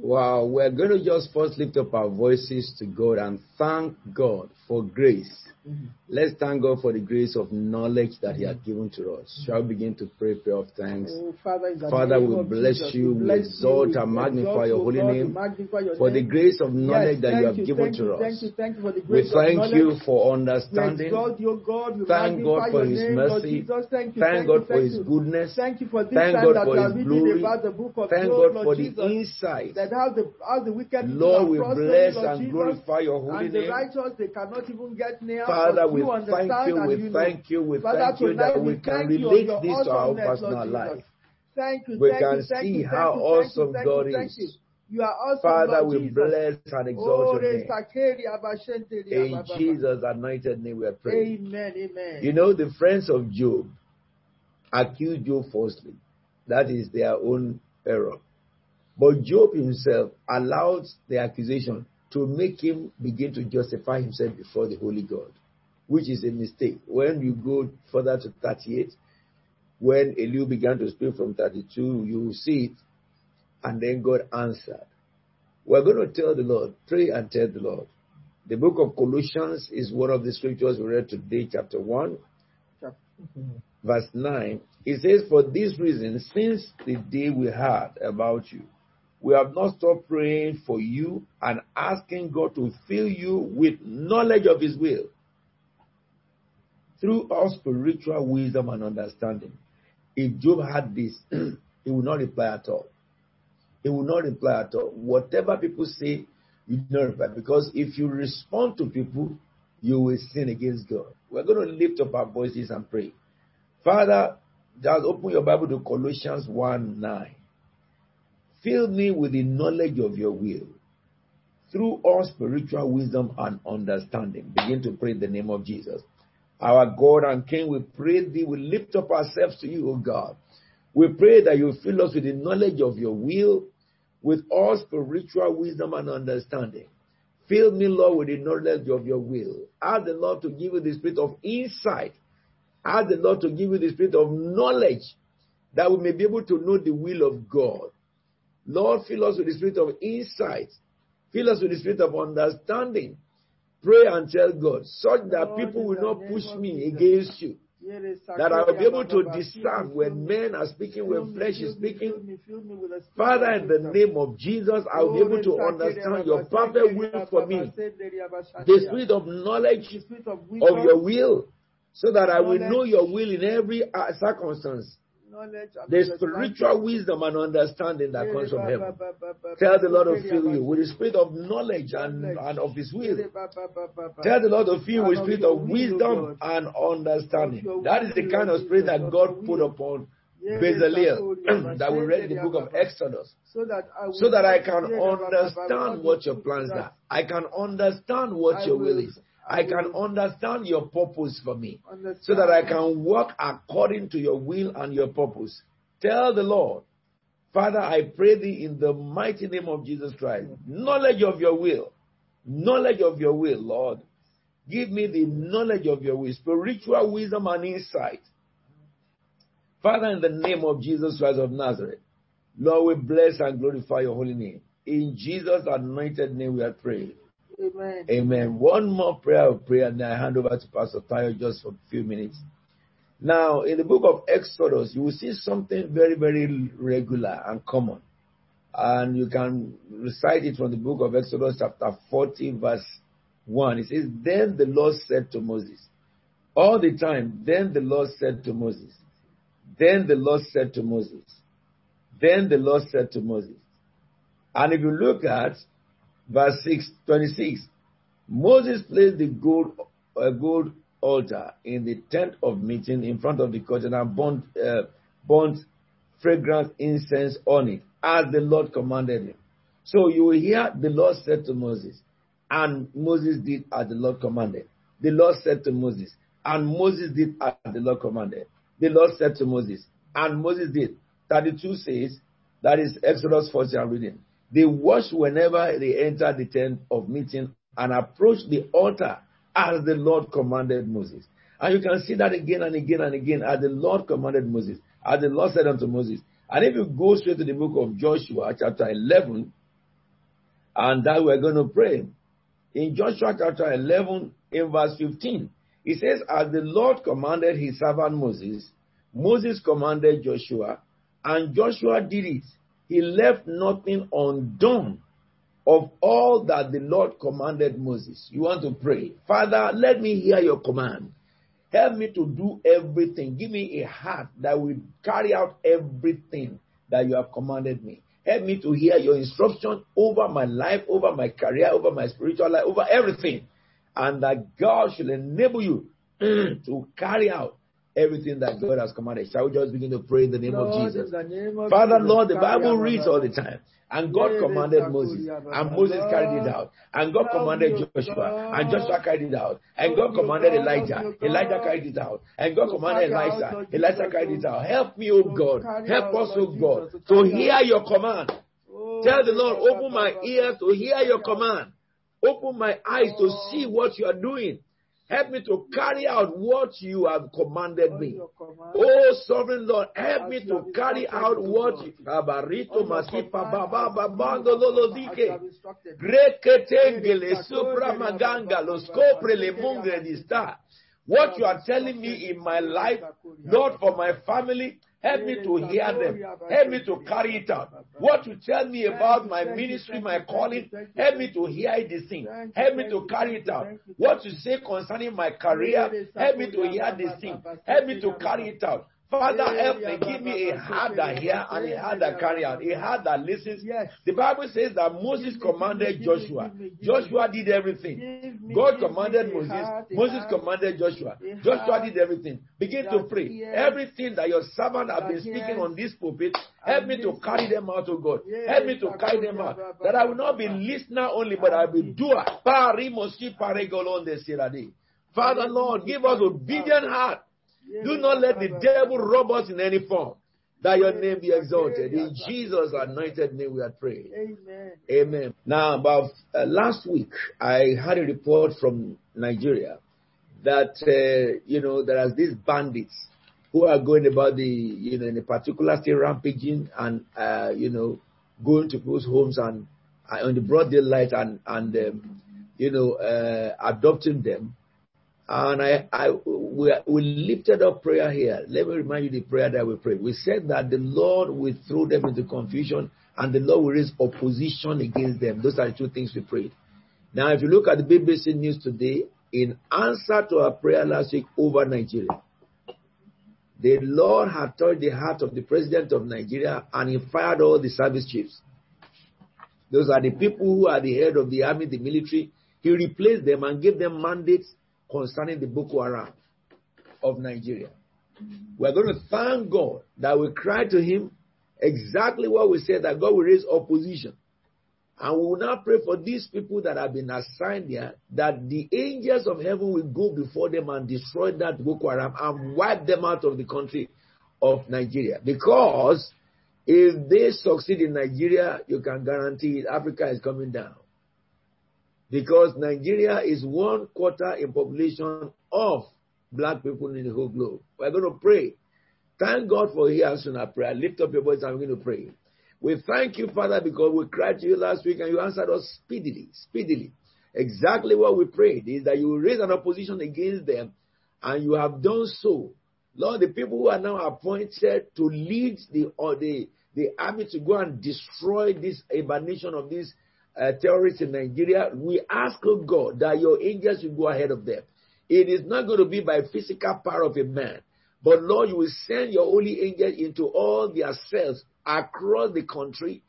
Wow, we're going to just first lift up our voices to God and thank God for grace. Mm-hmm. Let's thank God for the grace of knowledge that He has given to us. Mm-hmm. Shall we begin to pray prayer of thanks? Oh, Father, Father we bless Jesus, you, we exalt you, and magnify your holy God, name your for the grace of knowledge Yes, that you have you, given to you, us. Thank you, thank you for the We grace of thank knowledge. you for understanding. exalt your God. We Thank God for His name, Lord mercy. Jesus. Thank you. Thank thank God for His goodness. Thank you for this Thank time God that for we His glory. about the book of Thank God Lord for the insight. That how the how the wicked Lord, we bless and glorify your holy and the name. righteous they cannot even get near. Father, we thank you, we thank you, we thank you that we can relate this to our personal life. Thank you, We can see how awesome God thank you, thank is. you. Are awesome, Father, we bless and exalt your name. In. Jesus' anointed name we are praying. Amen, amen. You know, the friends of Job accused Job falsely. That is their own error. But Job himself allowed the accusation to make him begin to justify himself before the Holy God, which is a mistake. When you go further to 38, when Elihu began to speak from 32, you will see it. And then God answered. We're going to tell the Lord, pray and tell the Lord. The book of Colossians is one of the scriptures we read today, chapter 1, verse 9. It says, For this reason, since the day we heard about you, we have not stopped praying for you and asking God to fill you with knowledge of His will through all spiritual wisdom and understanding. If Job had this, he would not reply at all. He will not reply at all. Whatever people say, you do not reply. Because if you respond to people, you will sin against God. We're going to lift up our voices and pray. Father, just open your Bible to Colossians 1 9. Fill me with the knowledge of your will through all spiritual wisdom and understanding. Begin to pray in the name of Jesus. Our God and King, we pray thee, we lift up ourselves to you, O God. We pray that you fill us with the knowledge of your will, with all spiritual wisdom and understanding. Fill me, Lord, with the knowledge of your will. Ask the Lord to give you the spirit of insight. Ask the Lord to give you the spirit of knowledge that we may be able to know the will of God. Lord, fill us with the spirit of insight. Fill us with the spirit of understanding. Pray and tell God, such that people will not push me against you. That I will be able to discern when men are speaking, when flesh is speaking. fill me, fill me with the spirit Father, in the name of Jesus, I will be able to understand your perfect will for me. The spirit of knowledge of of your will, so that I will know your will in every uh, circumstance. Knowledge, The spiritual wisdom and understanding that comes from heaven. Tell the Lord to fill you with the spirit of knowledge and, and of His will. Tell the Lord to fill you with of spirit of wisdom and understanding. That is the kind of spirit that God put upon Bezalel that we read in the book of. Exodus. So that I will So that I can understand what your plans are. I can understand what your will- is. I can understand your purpose for me. Understand. So that I can work according to your will and your purpose. Tell the Lord, Father, I pray thee in the mighty name of Jesus Christ, knowledge of your will, knowledge of your will, Lord. Give me the knowledge of your will, spiritual wisdom and insight. Father, in the name of Jesus Christ of Nazareth, Lord, we bless and glorify your holy name. In Jesus' anointed name we are praying. Amen. Amen. One more prayer of prayer, and then I hand over to Pastor Tayo just for a few minutes. Now, in the book of Exodus, you will see something very, very regular and common. And you can recite it from the book of Exodus, chapter 40, verse 1. It says, Then the Lord said to Moses, all the time, then the Lord said to Moses, then the Lord said to Moses, then the Lord said to Moses. And if you look at verse 6, 26, Moses placed the gold, uh, gold altar in the tent of meeting in front of the curtain and burnt uh, burnt fragrant incense on it, as the Lord commanded him. So you will hear the Lord said to Moses, and Moses did as the Lord commanded. The Lord said to Moses, and Moses did as the Lord commanded. The Lord said to Moses, and Moses did. 32 says, that is Exodus 40 I'm reading. They wash whenever they enter the tent of meeting and approach the altar as the Lord commanded Moses. And you can see that again and again and again as the Lord commanded Moses, as the Lord said unto Moses. And if you go straight to the book of Joshua, chapter 11, and that we're going to pray. In Joshua chapter 11, in verse 15, it says, As the Lord commanded his servant Moses, Moses commanded Joshua, and Joshua did it. He left nothing undone of all that the Lord commanded Moses. You want to pray. Father, let me hear your command. Help me to do everything. Give me a heart that will carry out everything that you have commanded me. Help me to hear your instruction over my life, over my career, over my spiritual life, over everything. And that God should enable you to carry out everything that God has commanded. Shall we just begin to pray in the name Lord, of Jesus? name of Father, Jesus, Lord, the Bible reads all the time. And God commanded Moses, and Moses carried it out. And God commanded Joshua, and Joshua carried it out. And God commanded Elijah, Elijah carried it out. And God commanded Elisha, Elisha carried it out. Help me, oh O God. Help us, O God, to hear your command. Tell the Lord, open my ears to hear your command. Open my eyes to see what you are doing. Help me to carry out what you have commanded me. Oh, sovereign Lord, help me to carry out what you have masipa baba babando lolo dike. Greketengele supra maganga los copre le mungre di sta. What you are telling me in my life, Lord, for my family, help me to hear them. Help me to carry it out. What you tell me about my ministry, my calling, help me to hear this thing. Help me to carry it out. What you say concerning my career, help me to hear this thing. Help me to carry it out. Father, help me. Give me a heart that hear and a heart that carry out. A heart that listens. The Bible says that Moses commanded Joshua. Joshua did everything. God commanded Moses. Moses commanded Joshua. Joshua did everything. Begin to pray. Everything that your servant has been speaking on this pulpit, oh help me to carry them out, oh God. Help me to carry them out. That I will not be listener only, but I will be doer. Father, Lord, give us obedient heart. Do not let the devil rob us in any form. That your name be exalted. In Jesus' anointed name we are praying. Amen. Amen. Now, about uh, last week, I had a report from Nigeria that, uh, you know, there are these bandits who are going about the, you know, in a particular state rampaging and, uh, you know, going to people's homes and uh, on the broad daylight and, and um, you know, uh, adopting them. And I, I we, we lifted up prayer here. Let me remind you the prayer that we prayed. We said that the Lord will throw them into confusion and the Lord will raise opposition against them. Those are the two things we prayed. Now, if you look at the BBC News today, in answer to our prayer last week over Nigeria, the Lord had touched the heart of the president of Nigeria and he fired all the service chiefs. Those are the people who are the head of the army, the military. He replaced them and gave them mandates concerning the Boko Haram of Nigeria. We're going to thank God that we cried to Him exactly what we said that God will raise opposition. And we will now pray for these people that have been assigned here that the angels of heaven will go before them and destroy that Boko Haram and wipe them out of the country of Nigeria. Because if they succeed in Nigeria, you can guarantee Africa is coming down because Nigeria is one quarter in population of black people in the whole globe. We're going to pray. Thank God for He answering our prayer. Lift up your voice we're going to pray. We thank you, Father, because we cried to you last week and you answered us speedily, speedily. Exactly what we prayed is that you will raise an opposition against them and you have done so. Lord, the people who are now appointed to lead the, or the, the army to go and destroy this emanation of this uh, terrorists in Nigeria, we ask, oh God, that your angels will go ahead of them. It is not going to be by physical power of a man, but Lord, you will send your holy angels into all their cells across the country.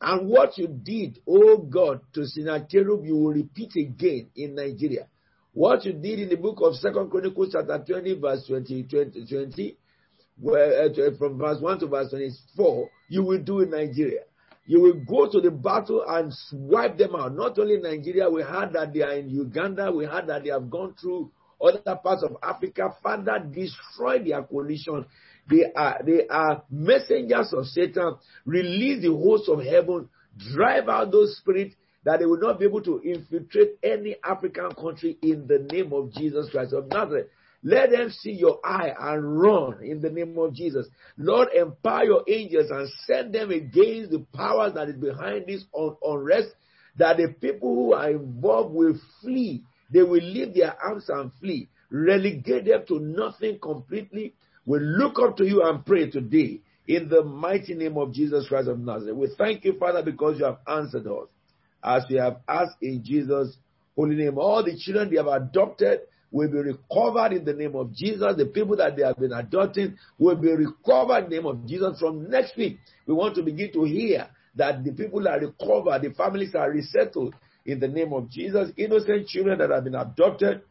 And what you did, oh God, to Sennacherib, you will repeat again in Nigeria. What you did in the book of Second Chronicles chapter 20, verse 20, 20, 20 where, uh, from verse 1 to verse 24, you will do in Nigeria. You will go to the battle and swipe them out. Not only Nigeria, we heard that they are in Uganda, we heard that they have gone through other parts of Africa. Father, destroy their coalition. They are, they are messengers of Satan. Release the hosts of heaven. Drive out those spirits that they will not be able to infiltrate any African country in the name of Jesus Christ of Nazareth. Let them see your eye and run in the name of Jesus. Lord, empower your angels and send them against the powers that is behind this un- unrest, that the people who are involved will flee. They will leave their arms and flee. Relegate them to nothing completely. We look up to you and pray today in the mighty name of Jesus Christ of Nazareth. We thank you, Father, because you have answered us as we have asked in Jesus' holy name. All the children they have adopted will be recovered in the name of Jesus. The people that they have been adopting will be recovered in the name of Jesus. From next week, we want to begin to hear that the people are recovered, the families are resettled in the name of Jesus. Innocent children that have been adopted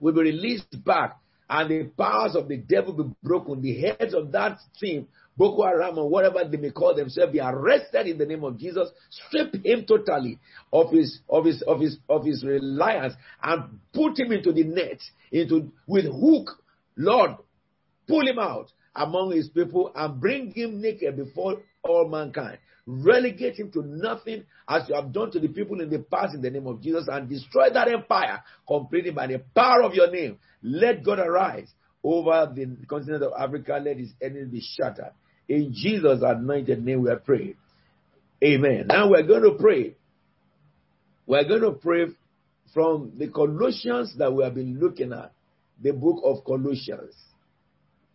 will be released back and the powers of the devil be broken. The heads of that team, Boko Haram or whatever they may call themselves, be arrested in the name of Jesus. Strip him totally of his of his of his of his reliance and put him into the net, into with hook. Lord, pull him out among his people and bring him naked before all mankind. Relegate him to nothing as you have done to the people in the past in the name of Jesus and destroy that empire completely by the power of your name. Let God arise over the continent of Africa. Let his enemies be shattered. In Jesus' anointed name we are praying. Amen. Now we're going to pray. We're going to pray from the Colossians that we have been looking at, the book of Colossians.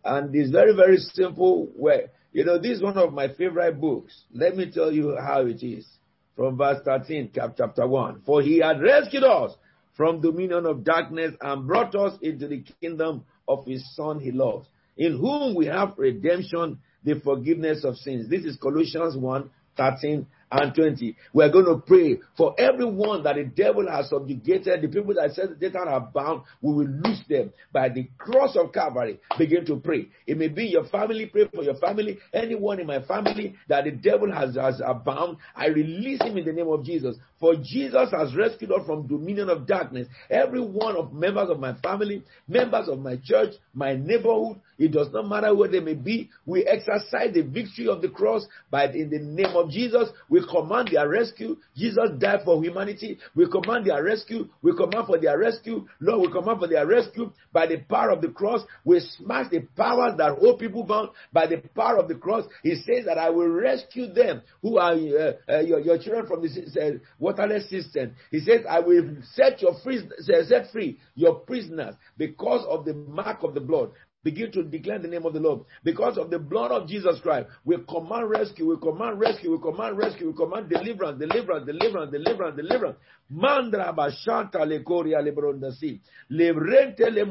And it's very, very simple. Where you know, this is one of my favorite books. Let me tell you how it is. From verse 13, chapter 1. For he had rescued us from dominion of darkness and brought us into the kingdom of his son he loves, in whom we have redemption, the forgiveness of sins. This is Colossians 1, 13 and 20. We're going to pray for everyone that the devil has subjugated, the people that said Satan are bound, we will loose them by the cross of Calvary. Begin to pray. It may be your family, pray for your family, anyone in my family that the devil has, has bound. I release him in the name of Jesus. For Jesus has rescued us from dominion of darkness. Every one of members of my family, members of my church, my neighborhood, it does not matter where they may be. We exercise the victory of the cross by in the name of Jesus. We command their rescue. Jesus died for humanity. We command their rescue. We command for their rescue. Lord, we command for their rescue by the power of the cross. We smash the powers that hold people bound by the power of the cross. He says that I will rescue them who are uh, uh, your, your children from the uh, waterless system. He says, I will set your free, set free your prisoners because of the mark of the blood. Begin to declare the name of the Lord. Because of the blood of Jesus Christ, we command rescue, we command rescue, we command rescue, we command deliverance, deliverance, deliverance, deliverance, deliverance. Mandra bashanta le koria le brondasi. Le le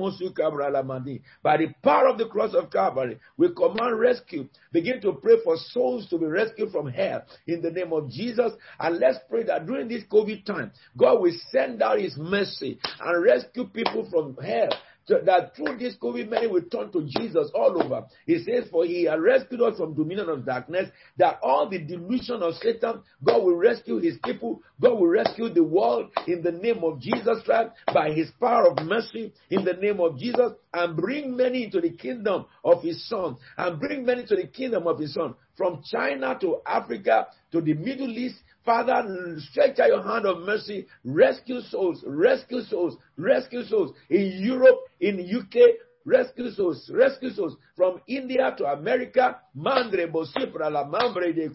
bralamandi. By the power of the cross of Calvary, we command rescue. Begin to pray for souls to be rescued from hell in the name of Jesus. And let's pray that during this COVID time, God will send out his mercy and rescue people from hell that through this COVID, many will turn to Jesus all over. He says, For he has rescued us from dominion of darkness, that all the delusion of Satan, God will rescue his people, God will rescue the world in the name of Jesus Christ by his power of mercy in the name of Jesus, and bring many into the kingdom of his son, and bring many to the kingdom of his son, from China to Africa to the Middle East Father, stretch out your hand of mercy, rescue souls, rescue souls, rescue souls in Europe, in UK, rescue souls, rescue souls from India to America. Mandre la mambre de.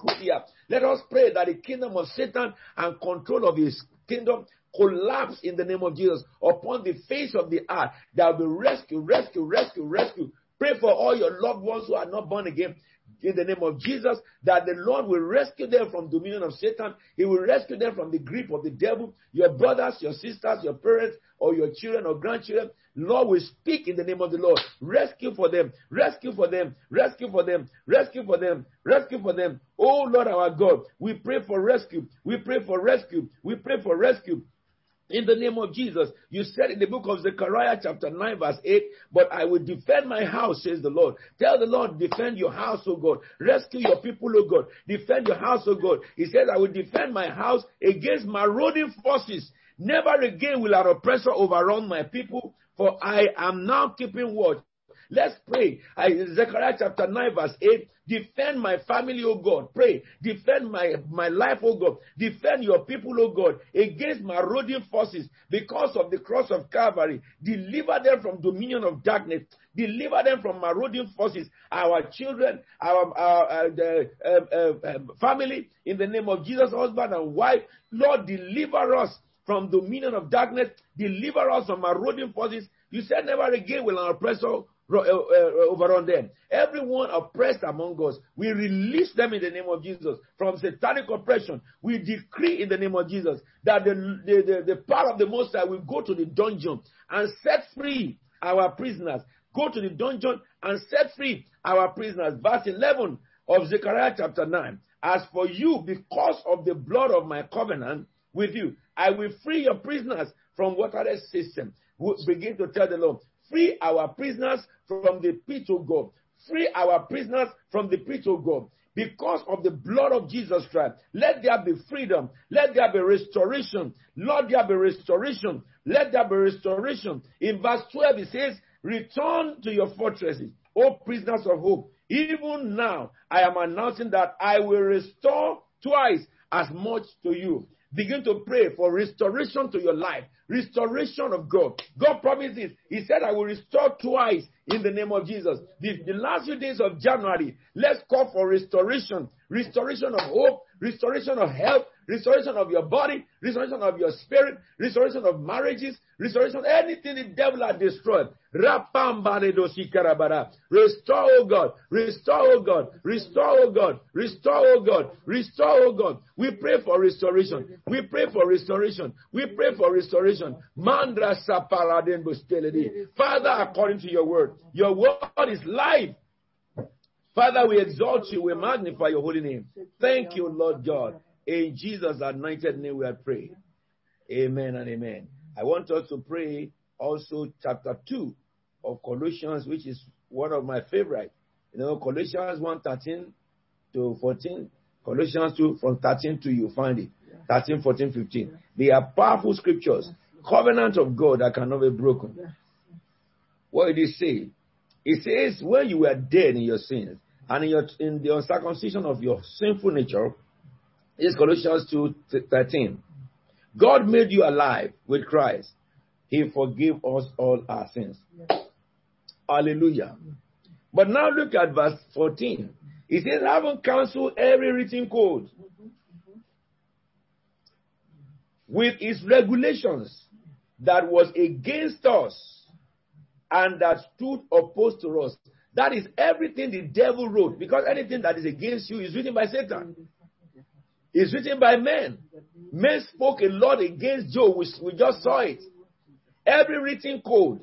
Let us pray that the kingdom of Satan and control of his kingdom collapse in the name of Jesus upon the face of the earth. There will be rescue, rescue, rescue, rescue. Pray for all your loved ones who are not born again in the name of Jesus, that the Lord will rescue them from dominion of Satan. He will rescue them from the grip of the devil. Your brothers, your sisters, your parents, or your children or grandchildren, Lord will speak in the name of the Lord. Rescue for them, rescue for them, rescue for them, rescue for them, rescue for them. Oh Lord our God, we pray for rescue. We pray for rescue. We pray for rescue in the name of Jesus. You said in the book of Zechariah, chapter 9, verse 8, but I will defend my house, says the Lord. Tell the Lord, defend your house, O God. Rescue your people, O God. Defend your house, O God. He says, I will defend my house against marauding forces. Never again will an oppressor overrun my people, for I am now keeping watch Let's pray. I, Zechariah chapter 9, verse 8. Defend my family, O God. Pray. Defend my, my life, O God. Defend your people, O God, against marauding forces because of the cross of Calvary. Deliver them from dominion of darkness. Deliver them from marauding forces. Our children, our, our uh, the, uh, uh, family, in the name of Jesus, husband and wife. Lord, deliver us from dominion of darkness. Deliver us from marauding forces. You said never again will an oppressor uh, uh, overrun them. Everyone oppressed among us, we release them in the name of Jesus from satanic oppression. We decree in the name of Jesus that the, the, the, the power of the Most High will go to the dungeon and set free our prisoners. Go to the dungeon and set free our prisoners. Verse 11 of Zechariah chapter 9. As for you, because of the blood of my covenant with you, I will free your prisoners from whatever system. Begin to tell the Lord, Free our prisoners from the pit, of God. Free our prisoners from the pit, of God. Because of the blood of Jesus Christ, let there be freedom. Let there be restoration. Lord, there be restoration. Let there be restoration. In verse 12, it says, Return to your fortresses, O prisoners of hope. Even now, I am announcing that I will restore twice as much to you. Begin to pray for restoration to your life, restoration of God. God promises, He said, I will restore twice in the name of Jesus. The, the last few days of January, let's call for restoration, restoration of hope, restoration of health, restoration of your body, restoration of your spirit, restoration of marriages, restoration, anything the devil has destroyed. Restore, oh God, restore, oh God, restore, oh God, restore, oh God, restore, oh God. We pray for restoration. We pray for restoration. We pray for restoration. Mandra Father, according to your word, your word is life. Father, we exalt you. We magnify your holy name. Thank you, Lord God. In Jesus' anointed name we are praying. Amen and amen. I want us to pray also chapter 2 of Colossians, which is one of my favorite. You know, Colossians 1 13 to 14. Colossians 2 from 13 to you find it. 13, 14, 15. They are powerful scriptures. Covenant of God that cannot be broken. What did he say? It says, when you were dead in your sins and in, your, in the uncircumcision of your sinful nature, is Colossians 2 13. God made you alive with Christ. He forgave us all our sins. Yes. Hallelujah. But now look at verse 14. He says, having cancelled every written code with its regulations that was against us and that stood opposed to us. That is everything the devil wrote, because anything that is against you is written by Satan. It's written by men. Men spoke a lot against Job. We, we just saw it. Every written code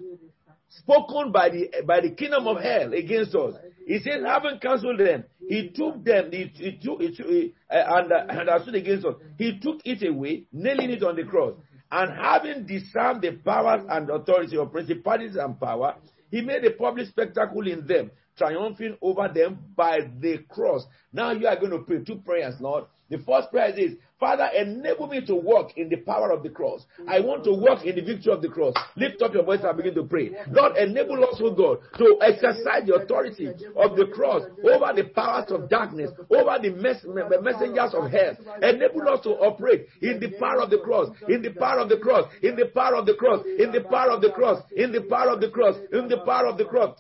spoken by the by the kingdom of hell against us. He says, having cancelled them, he took them, he, he took, he, he, uh, and, uh, and stood against us. He took it away, nailing it on the cross. And having disarmed the powers and authority of principalities and power, he made a public spectacle in them, triumphing over them by the cross. Now you are going to pray two prayers, Lord. The first prayer is Father, enable me to walk in the power of the cross. I want to walk in the victory of the cross. Lift up your voice and begin to pray. Lord, enable us, oh God, to exercise the authority of the cross over the powers of darkness, over the mess- messengers of hell. Enable us to operate in the power of the cross, in the power of the cross, in the power of the cross, in the power of the cross, in the power of the cross, in the power of the cross.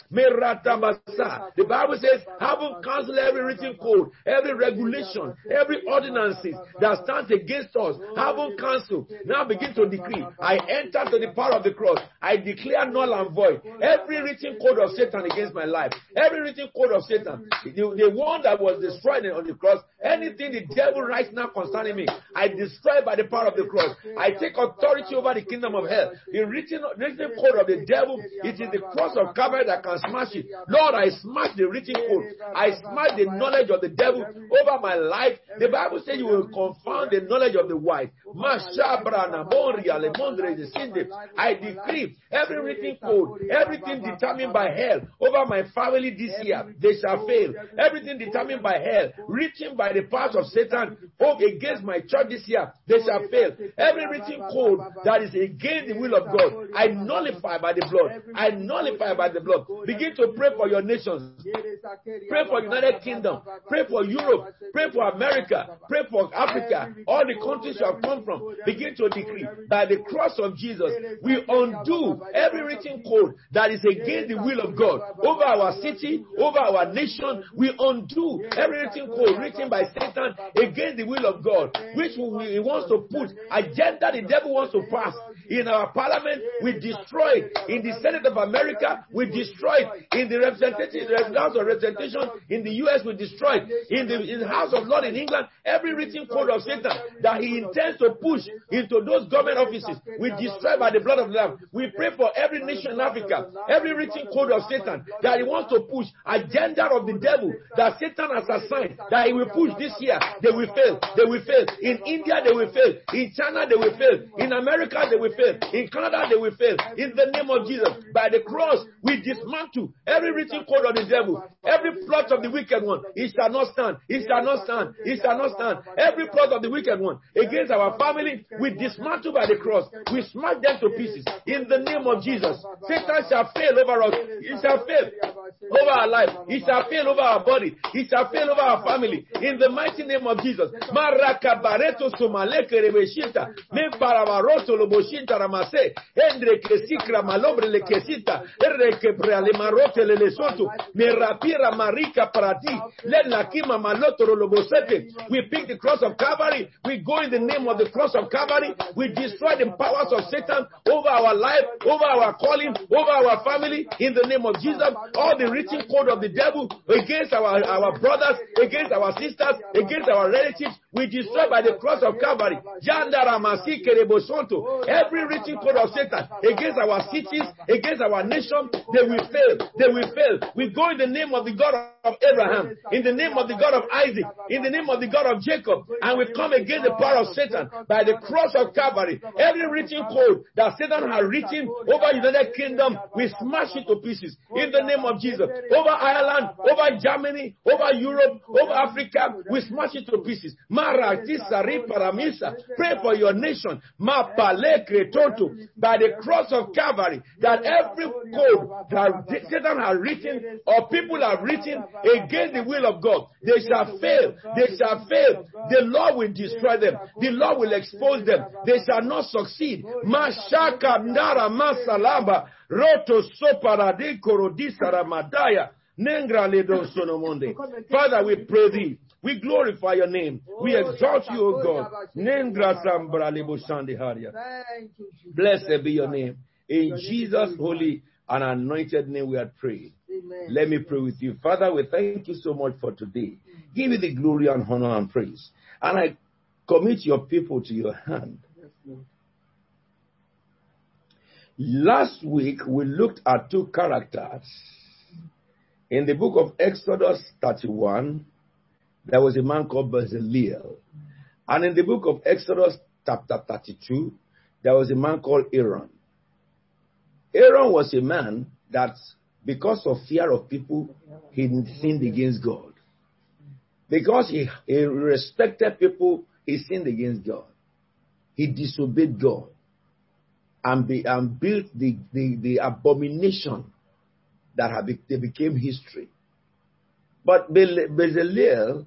The Bible says, having cancelled every written code, every regulation, every ordinances that stands against us, having cancelled, now begin to decree. I enter to the power of the cross. I declare null and void every written code of Satan against my life, every written code of Satan, the, the one that was destroyed on the cross, anything the devil writes now concerning me, I destroy by the power of the cross. I take authority over the kingdom of hell. The written, written code of the devil, it is the cross of Calvary that can smash it. Lord, I smash the written code. I smash the knowledge of the devil over my life. The Bible says you will confound the knowledge of the wise. I decree every written code, everything determined by hell over my family this year, they shall fail. Everything determined by hell, written by the powers of Satan, against my church this year, they shall fail. Every written code that is against the will of God, I nullify by the blood. I nullify by the blood. Begin to pray for your nations. Pray for United Kingdom. Pray for Europe. Pray for America. Pray for Africa. All the countries you have come from. Begin to decree by the cross of Jesus, we undo every written code that is against the will of God over our city, over our nation. We undo every written code written by Satan against the will of God, which he wants to put agenda the devil wants to pass in our parliament, we destroy it. In the Senate of America, we destroy it. In the representative House of Representation in the US, we destroy it. In the, in the House of Lords in England, every written code of Satan that he intends to push into those government offices, we destroy by the blood of the Lamb. We pray for every nation in Africa, every written code of Satan that he wants to push, agenda of the devil that Satan has assigned that he will push this year. They will fail. They will fail. In India, they will fail. In China, they will fail. In America, they will fail fail. In Canada, they will fail. In the name of Jesus, by the cross, we dismantle every written code of the devil, every plot of the wicked one. It shall not stand. It shall not stand. It shall not stand. Every plot of the wicked one against our family, we dismantle by the cross. We smash them to pieces. In the name of Jesus, Satan shall fail over us. He shall fail over our life. He shall fail over our body. He shall fail over our family. In the mighty name of Jesus. Endre malobre le marote le me rapira marica para ti, let la kima malotoro lobosete. We pick the cross of Calvary, we go in the name of the cross of Calvary, we destroy the powers of Satan over our life, over our calling, over our family, in the name of Jesus. All the written code of the devil against our, our brothers, against our sisters, against our relatives, we destroy by the cross of Calvary. Every written code of Satan against our cities, against our nation, they will fail. They will fail. We go in the name of the God of Abraham, in the name of the God of Isaac, in the name of the God of Jacob, and we come against the power of Satan by the cross of Calvary. Every written code that Satan has written over United Kingdom, we smash it to pieces in the name of Jesus. Over Ireland, over Germany, over Europe, over Africa, we smash it to pieces. Pray for your nation. By the cross of Calvary, that every code that Satan has written or people have written against the will of God, they shall fail. They shall fail. The Lord will destroy them. The Lord will expose them. They shall not succeed. Mashaka ndara masalamba roto soparade korodisara madaya. Father, we pray thee. We glorify your name. We exalt you, O God. Blessed be your name. In Jesus' holy and anointed name we are praying. Let me pray with you. Father, we thank you so much for today. Give you the glory and honor and praise. And I commit your people to your hand. Last week, we looked at two characters. In the book of Exodus 31, there was a man called Bezaleel. And in the book of Exodus chapter 32, there was a man called Aaron. Aaron was a man that, because of fear of people, he sinned against God. Because he, he respected people, he sinned against God. He disobeyed God and, be, and built the, the, the abomination that have, they became history. But Bezaleel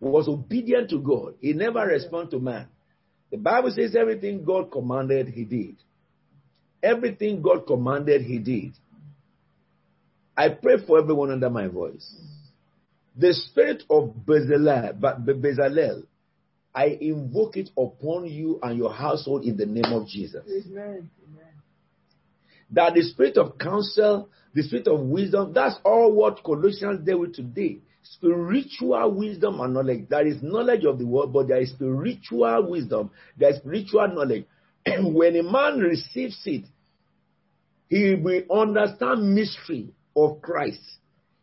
was obedient to God. He never responded to man. The Bible says everything God commanded, he did. Everything God commanded, he did. I pray for everyone under my voice. The spirit of Bezalel, Bezalel, I invoke it upon you and your household in the name of Jesus. Amen. That the spirit of counsel, the spirit of wisdom, that's all what Colossians deal with today spiritual wisdom and knowledge. There is knowledge of the world, but there is spiritual wisdom. There is spiritual knowledge. And when a man receives it, he will understand mystery of Christ.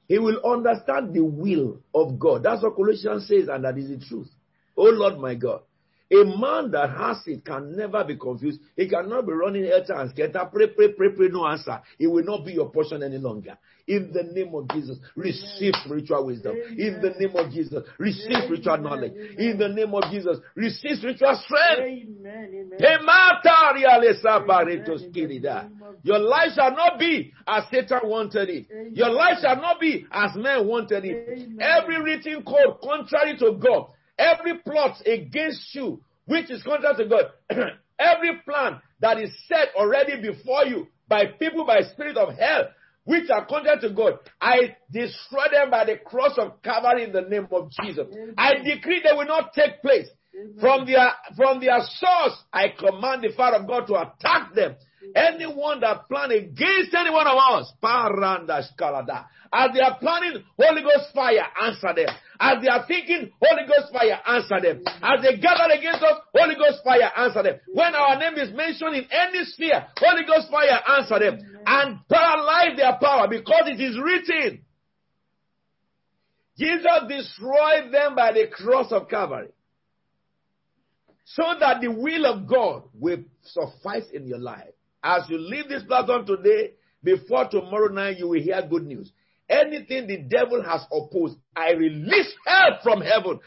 He will understand the will of God. That's what Colossians says, and that is the truth. Oh Lord my God. A man that has it can never be confused. He cannot be running helter and skelter, pray, pray, pray, pray, no answer. It will not be your portion any longer. In the name of Jesus, receive spiritual wisdom. In the name of Jesus, receive spiritual knowledge. In the name of Jesus, receive spiritual strength. Your life shall not be as Satan wanted it. Your life shall not be as men wanted it. Every written code contrary to God Every plot against you, which is contrary to God, every plan that is set already before you by people by spirit of hell, which are contrary to God, I destroy them by the cross of Calvary in the name of Jesus. Amen. I decree they will not take place. From their from their source, I command the fire of God to attack them Anyone that plan against any one of us, as they are planning, Holy Ghost fire, answer them. As they are thinking, Holy Ghost fire, answer them. As they gather against us, Holy Ghost fire, answer them. When our name is mentioned in any sphere, Holy Ghost fire, answer them. And paralyze their power because it is written. Jesus destroyed them by the cross of Calvary. So that the will of God will suffice in your life. As you leave this platform today, before tomorrow night, you will hear good news. Anything the devil has opposed, I release help from heaven.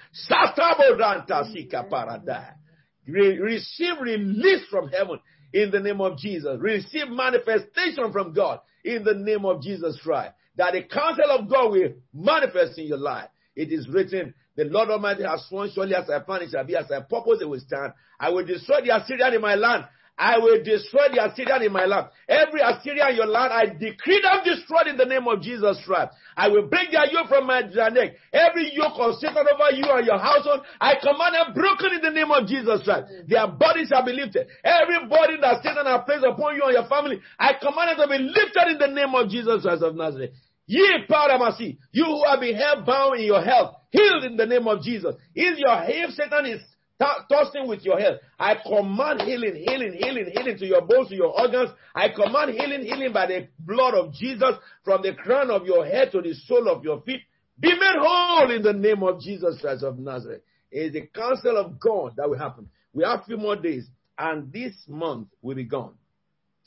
Receive release from heaven in the name of Jesus. Receive manifestation from God in the name of Jesus Christ. That the counsel of God will manifest in your life. It is written, the Lord Almighty has sworn surely as I plan it shall be, as I purpose it will stand. I will destroy the Assyrian in my land I will destroy the Assyrian in my land. Every Assyrian in your land, I decree them destroyed in the name of Jesus Christ. I will break their yoke from my neck. Every yoke of Satan over you and your household, I command them broken in the name of Jesus Christ. Their bodies shall be lifted. Every body that Satan has placed upon you and your family, I command them to be lifted in the name of Jesus Christ of Nazareth. Ye paramasi, you who have been held bound in your health, healed in the name of Jesus. Is your if Satan is tossing with your head. I command healing, healing, healing, healing to your bones, to your organs. I command healing, healing by the blood of Jesus from the crown of your head to the sole of your feet. Be made whole in the name of Jesus Christ of Nazareth. It is the counsel of God that will happen. We have a few more days, and this month will be gone.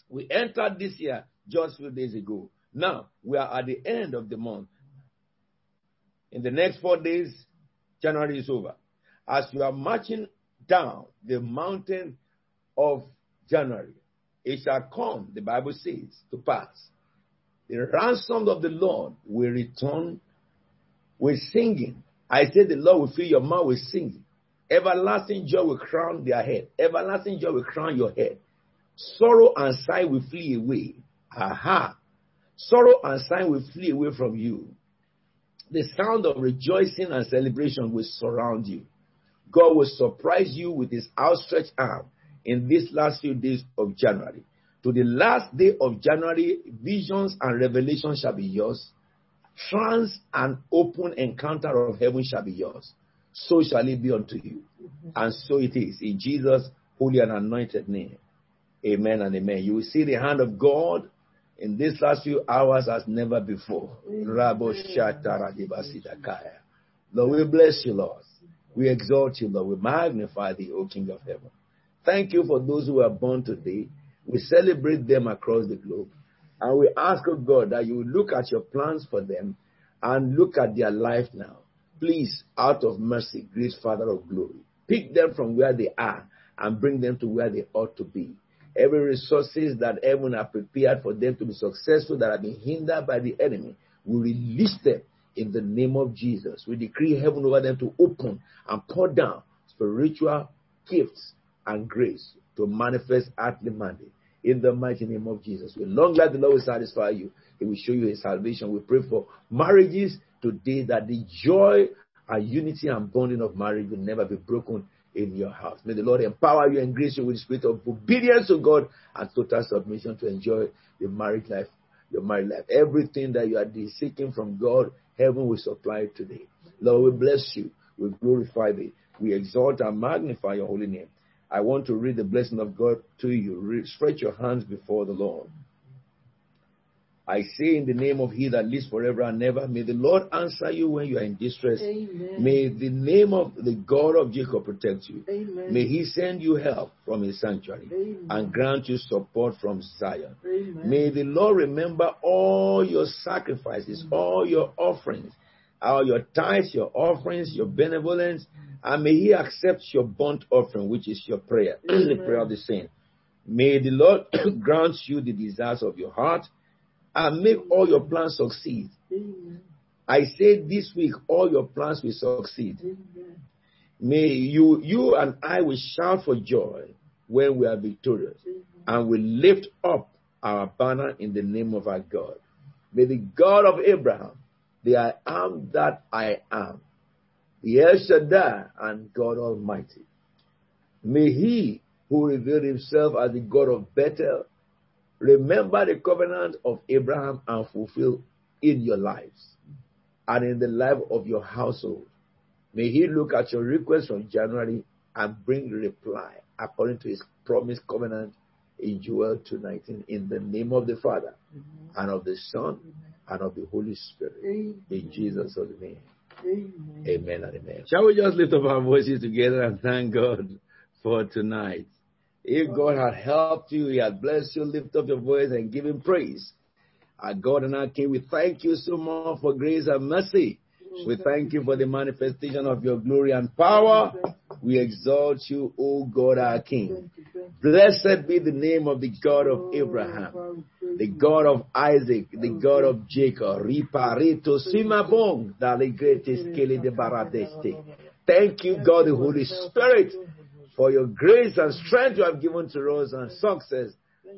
We entered this year just a few days ago. Now we are at the end of the month. In the next four days, January is over as you are marching down the mountain of January, it shall come, the Bible says, to pass. The ransom of the Lord will return with singing. I say the Lord will fill your mouth with singing. Everlasting joy will crown their head. Everlasting joy will crown your head. Sorrow and sigh will flee away. Aha. Sorrow and sigh will flee away from you. The sound of rejoicing and celebration will surround you. God will surprise you with his outstretched arm in these last few days of January. To the last day of January, visions and revelations shall be yours. Trance and open encounter of heaven shall be yours. So shall it be unto you. Mm-hmm. And so it is in Jesus' holy and anointed name. Amen and amen. You will see the hand of God in these last few hours as never before. Lord, we bless you, Lord. We exalt you, Lord. We magnify the O King of heaven. Thank you for those who are born today. We celebrate them across the globe. And we ask, oh God, that you look at your plans for them and look at their life now. Please, out of mercy, great Father of glory, pick them from where they are and bring them to where they ought to be. Every resources that heaven have prepared for them to be successful that have been hindered by the enemy, we release them in the name of Jesus. We decree heaven over them to open and pour down spiritual gifts and grace to manifest at the mandate. In the mighty name of Jesus. We long life, the Lord will satisfy you. He will show you his salvation. We pray for marriages today that the joy and unity and bonding of marriage will never be broken in your house. May the Lord empower you and grace you with the spirit of obedience to God and total submission to enjoy the marriage life, your married life. Everything that you are seeking from God Heaven will supply today. Lord, we bless you. We glorify thee. We exalt and magnify your holy name. I want to read the blessing of God to you. Stretch your hands before the Lord. I say in the name of He that lives forever and ever, may the Lord answer you when you are in distress. Amen. May the name of the God of Jacob protect you. Amen. May He send you help from His sanctuary Amen. and grant you support from Zion. Amen. May the Lord remember all your sacrifices, mm. all your offerings, all your tithes, your offerings, your benevolence, and may He accept your burnt offering, which is your prayer, the prayer of the saint. May the Lord grant you the desires of your heart and make all your plans succeed. Amen. I say this week, all your plans will succeed. Amen. May you, you and I will shout for joy when we are victorious and will lift up our banner in the name of our God. May the God of Abraham, the I am that I am, the El Shaddai and God Almighty, may He who revealed Himself as the God of Bethel remember the covenant of Abraham and fulfill in your lives and in the life of your household. May He look at your request from January and bring reply according to His promised covenant in Joel 2:19. In the name of the Father and of the Son and of the Holy Spirit. In Jesus' holy name. Amen. Amen and amen. Shall we just lift up our voices together and thank God for tonight? If God had helped you, He had blessed you, lift up your voice and give Him praise. Our God and our King, we thank you so much for grace and mercy. We thank you for the manifestation of your glory and power. We exalt you, O God, our King. Blessed be the name of the God of Abraham, the God of Isaac, the God of Jacob. Riparito simabong daligretes kele de baradeste. Thank you, God, the Holy Spirit, for your grace and strength you have given to us and success.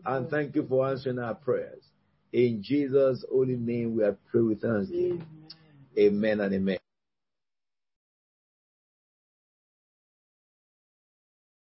And thank you for answering our prayers. In Jesus' holy name, we have prayed with thanksgiving. Amen and amen.